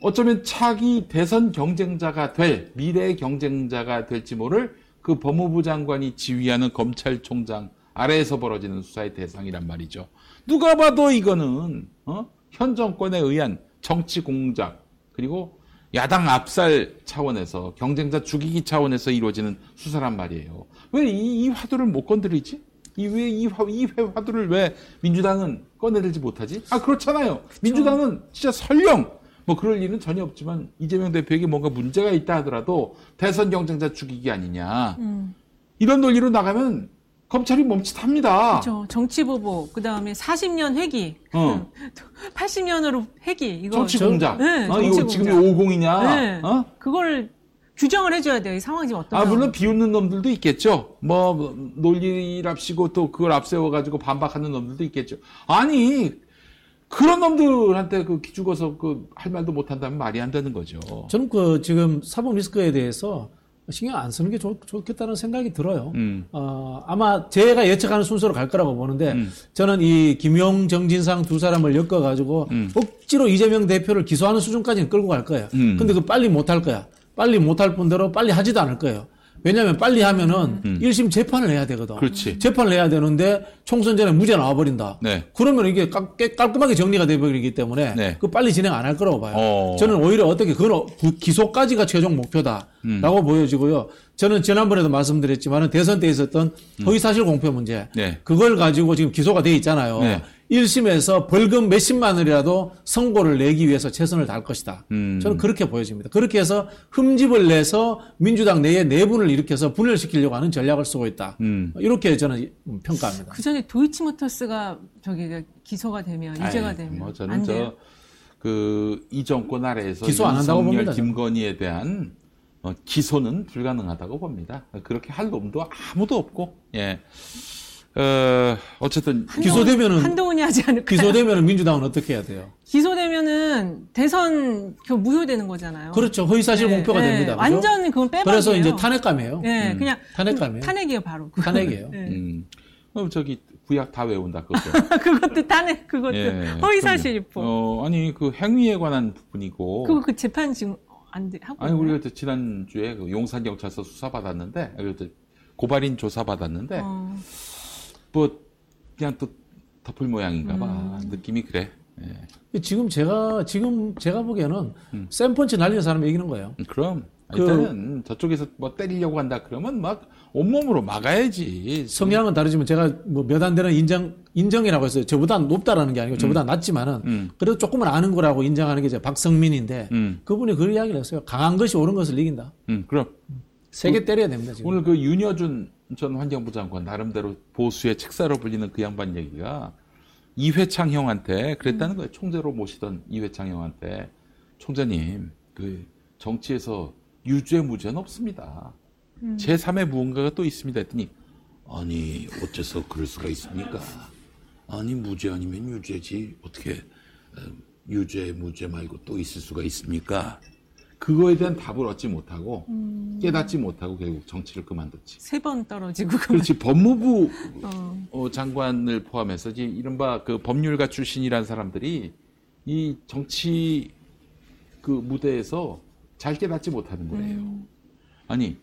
어쩌면 차기 대선 경쟁자가 될 미래의 경쟁자가 될지 모를 그 법무부 장관이 지휘하는 검찰총장 아래에서 벌어지는 수사의 대상이란 말이죠. 누가 봐도 이거는 어? 현 정권에 의한 정치 공작 그리고 야당 압살 차원에서 경쟁자 죽이기 차원에서 이루어지는 수사란 말이에요. 왜 이 화두를 못 건드리지? 이왜이 이 화두를 왜 민주당은 꺼내들지 못하지? 아 그렇잖아요. 민주당은 진짜 설령 뭐 그럴 일은 전혀 없지만 이재명 대표에게 뭔가 문제가 있다 하더라도 대선 경쟁자 죽이기 아니냐 음. 이런 논리로 나가면 검찰이 멈칫합니다. 그렇죠. 정치 보복, 그 다음에 40년 회기, 어. *laughs* 80년으로 회기 이거 정치 저- 공작. 네, 어, 정치 이거 지금 공작. 50이냐? 네. 어? 그걸 규정을 해줘야 돼요. 이 상황이 지금 어떤 아, 물론? 비웃는 놈들도 있겠죠. 뭐, 논리랍시고 또 그걸 앞세워가지고 반박하는 놈들도 있겠죠. 아니, 그런 놈들한테 그 기죽어서 그 할 말도 못한다면 말이 안 되는 거죠. 저는 그 지금 사법 리스크에 대해서 신경 안 쓰는 게 좋, 좋겠다는 생각이 들어요. 음. 어, 아마 제가 예측하는 순서로 갈 거라고 보는데 음. 저는 이 김용, 정진상 두 사람을 엮어가지고 음. 억지로 이재명 대표를 기소하는 수준까지는 끌고 갈 거예요. 음. 근데 그 빨리 못 할 거야. 빨리 못 할 뿐더러 빨리 하지도 않을 거예요. 왜냐하면 빨리 하면은 음. 일 1심 재판을 해야 되거든. 그렇지. 재판을 해야 되는데 총선 전에 무죄 나와버린다. 네. 그러면 이게 깔, 깨- 깔끔하게 정리가 돼버리기 때문에 네. 그 빨리 진행 안 할 거라고 봐요. 어. 저는 오히려 어떻게 그건 어- 구- 기소까지가 최종 목표다라고 음. 보여지고요. 저는 지난번에도 말씀드렸지만 대선 때 있었던 허위사실 공표 문제 음. 네. 그걸 가지고 지금 기소가 돼 있잖아요. 네. 1심에서 벌금 몇십만 원이라도 선고를 내기 위해서 최선을 다할 것이다. 음. 저는 그렇게 보여집니다. 그렇게 해서 흠집을 내서 민주당 내에 내분을 일으켜서 분열시키려고 하는 전략을 쓰고 있다. 음. 이렇게 저는 평가합니다. 그 전에 도이치모터스가 저기 기소가 되면 유죄가 아이, 되면 뭐 저는. 저 그 이 정권 아래에서 기소 안 한다고 봅니다. 김건희에 대한 어, 기소는 불가능하다고 봅니다. 그렇게 할 놈도 아무도 없고, 예. 어, 어쨌든 기소되면은 한동훈이 하지 않을까? 기소되면 민주당은 어떻게 해야 돼요? 기소되면은 대선 그 무효되는 거잖아요. 그렇죠. 허위사실 네, 공표가 네, 됩니다. 그죠? 완전 그건 빼박이에요. 그래서 이제 탄핵감이에요. 네, 그냥 탄핵감이에요. 탄핵이에요, 바로. 그건. 탄핵이에요. 네. 음, 어, 저기 구약 다 외운다 그것도. *laughs* 그것도 탄핵, 그것도 예, 허위사실. 유포. 어, 아니 그 행위에 관한 부분이고. 그거 그 재판 지금 안 돼, 하고. 아니 있나요? 우리가 저 지난 주에 그 용산 경찰서 수사 받았는데, 고발인 조사 받았는데, 어, 뭐 그냥 또 덮을 모양인가 봐. 음. 느낌이 그래. 예. 지금 제가 지금 제가 보기에는 음. 쌤펀치 날리는 사람이 이기는 거예요. 그럼 그- 일단은 저쪽에서 뭐 때리려고 한다 그러면 막 온몸으로 막아야지. 성향은 다르지만 제가 뭐 몇 안 되는 인정 인정이라고 해서 저보다 높다라는 게 아니고 저보다 낮지만은 음. 그래도 조금은 아는 거라고 인정하는 게 이제 박성민인데 음, 그분이 그 이야기를 했어요. 강한 것이 옳은 것을 이긴다. 음, 그럼 세게 때려야 됩니다 지금. 오늘 그 윤여준 전 환경부 장관 나름대로 보수의 책사로 불리는 그 양반 얘기가 이회창 형한테 그랬다는 거예요. 총재로 모시던 이회창 형한테 총재님 그 정치에서 유죄 무죄는 없습니다. 제3의 무언가가 또 있습니다. 했더니 아니 어째서 그럴 수가 있습니까? 아니 무죄 아니면 유죄지 어떻게 어, 유죄 무죄 말고 또 있을 수가 있습니까? 그거에 대한 답을 얻지 못하고 깨닫지 못하고 결국 정치를 그만뒀지. 세 번 떨어지고 그만. 그렇지 법무부 *laughs* 어. 어, 장관을 포함해서 이제 이른바 그 법률가 출신이라는 사람들이 이 정치 그 무대에서 잘 깨닫지 못하는 거예요. 음. 아니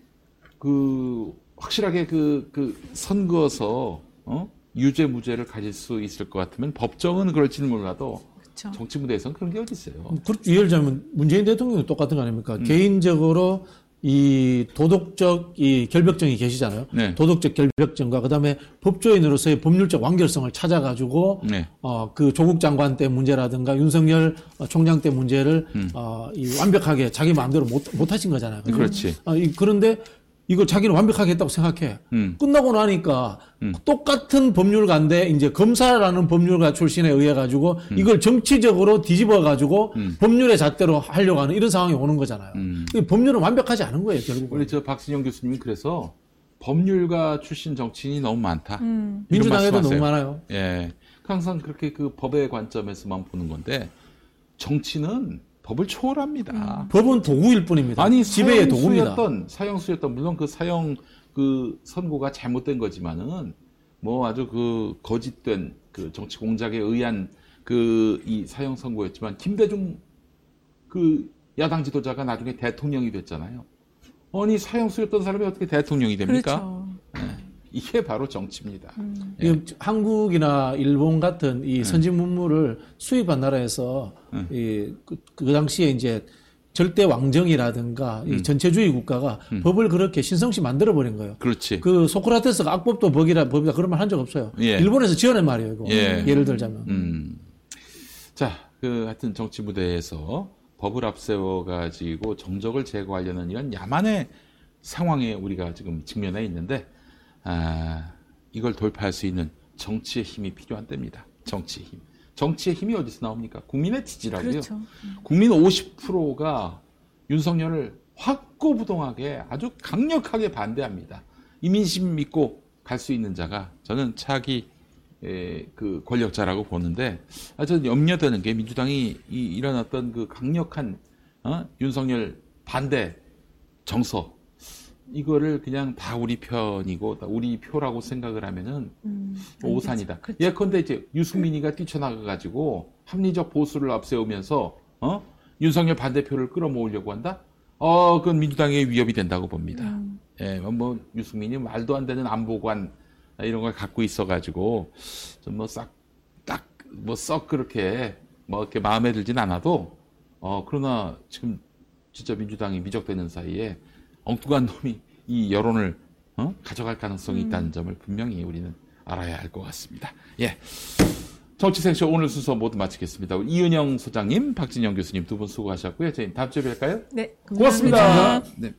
그 확실하게 그, 그 선거에서 어? 유죄 무죄를 가질 수 있을 것 같으면 법정은 그럴지는 몰라도 그렇죠. 정치 무대에서는 그런 게 어디 있어요. 그렇죠. 예를 들자면 문재인 대통령도 똑같은 거 아닙니까? 음. 개인적으로 이 도덕적 이 결벽증이 계시잖아요. 네. 도덕적 결벽증과 그다음에 법조인으로서의 법률적 완결성을 찾아가지고 네. 어, 그 조국 장관 때 문제라든가 윤석열 어, 총장 때 문제를 음. 어, 이 완벽하게 자기 마음대로 못, 못 하신 거잖아요. 그렇지. 어, 이, 그런데 이걸 자기는 완벽하게 했다고 생각해. 음. 끝나고 나니까 똑같은 법률가인데 이제 검사라는 법률가 출신에 의해 가지고 음. 이걸 정치적으로 뒤집어 가지고 법률의 잣대로 하려고 하는 이런 상황이 오는 거잖아요. 음. 이 법률은 완벽하지 않은 거예요, 결국은. 우리 저 박순영 교수님이 그래서 법률가 출신 정치인이 너무 많다. 음. 민주당에도 너무. 많아요. 예. 항상 그렇게 그 법의 관점에서만 보는 건데 정치는 법을 초월합니다. 법은 도구일 뿐입니다. 아니 지배의 도구입니다. 사형수였던 사형수였던 물론 그 사형 그 선고가 잘못된 거지만은 뭐 아주 그 거짓된 그 정치 공작에 의한 그 이 사형 선고였지만 김대중 그 야당 지도자가 나중에 대통령이 됐잖아요. 아니 사형수였던 사람이 어떻게 대통령이 됩니까? 그렇죠. 이게 바로 정치입니다. 음. 이 한국이나 일본 같은 네. 이 선진 문물을 수입한 나라에서 이 그, 그 당시에 이제 절대 왕정이라든가 음. 이 전체주의 국가가 법을 그렇게 신성시 만들어 버린 거예요. 그렇지. 그 소크라테스가 악법도 법이라 법이다 그런 말 한 적 없어요. 예. 일본에서 지어낸 말이에요, 이거. 예. 예를 들자면. 음. 자, 그 하여튼 정치 무대에서 법을 앞세워 가지고 정적을 제거하려는 이런 야만의 상황에 우리가 지금 직면해 있는데 아, 이걸 돌파할 수 있는 정치의 힘이 필요한 때입니다. 정치의 힘. 정치의 힘이 어디서 나옵니까? 국민의 지지라고요. 그렇죠. 국민 50%가 윤석열을 확고부동하게 아주 강력하게 반대합니다. 이 민심 믿고 갈 수 있는 자가 저는 차기 에, 그 권력자라고 보는데 아, 저는 염려되는 게 민주당이 이, 이런 어떤 그 강력한 어? 윤석열 반대 정서 이거를 그냥 다 우리 편이고 다 우리 표라고 생각을 하면은 음. 오산이다. 그렇죠. 예컨대 이제 유승민이가 뛰쳐나가 가지고 합리적 보수를 앞세우면서 어 윤석열 반대표를 끌어모으려고 한다. 어 그건 민주당의 위협이 된다고 봅니다. 음. 예, 뭐 유승민이 말도 안 되는 안보관 이런 걸 갖고 있어 가지고 좀 뭐 싹 딱 뭐 썩 그렇게 뭐 이렇게 마음에 들진 않아도 어 그러나 지금 진짜 민주당이 미적되는 사이에 엉뚱한 놈이 이 여론을 어? 가져갈 가능성이 있다는 점을 분명히 우리는 알아야 할 것 같습니다. 예. 정치생쇼 오늘 순서 모두 마치겠습니다. 이은영 소장님, 박진영 교수님 두 분 수고하셨고요. 저희 다음 주에 뵐까요? 네, 고맙습니다. 감사합니다. 네.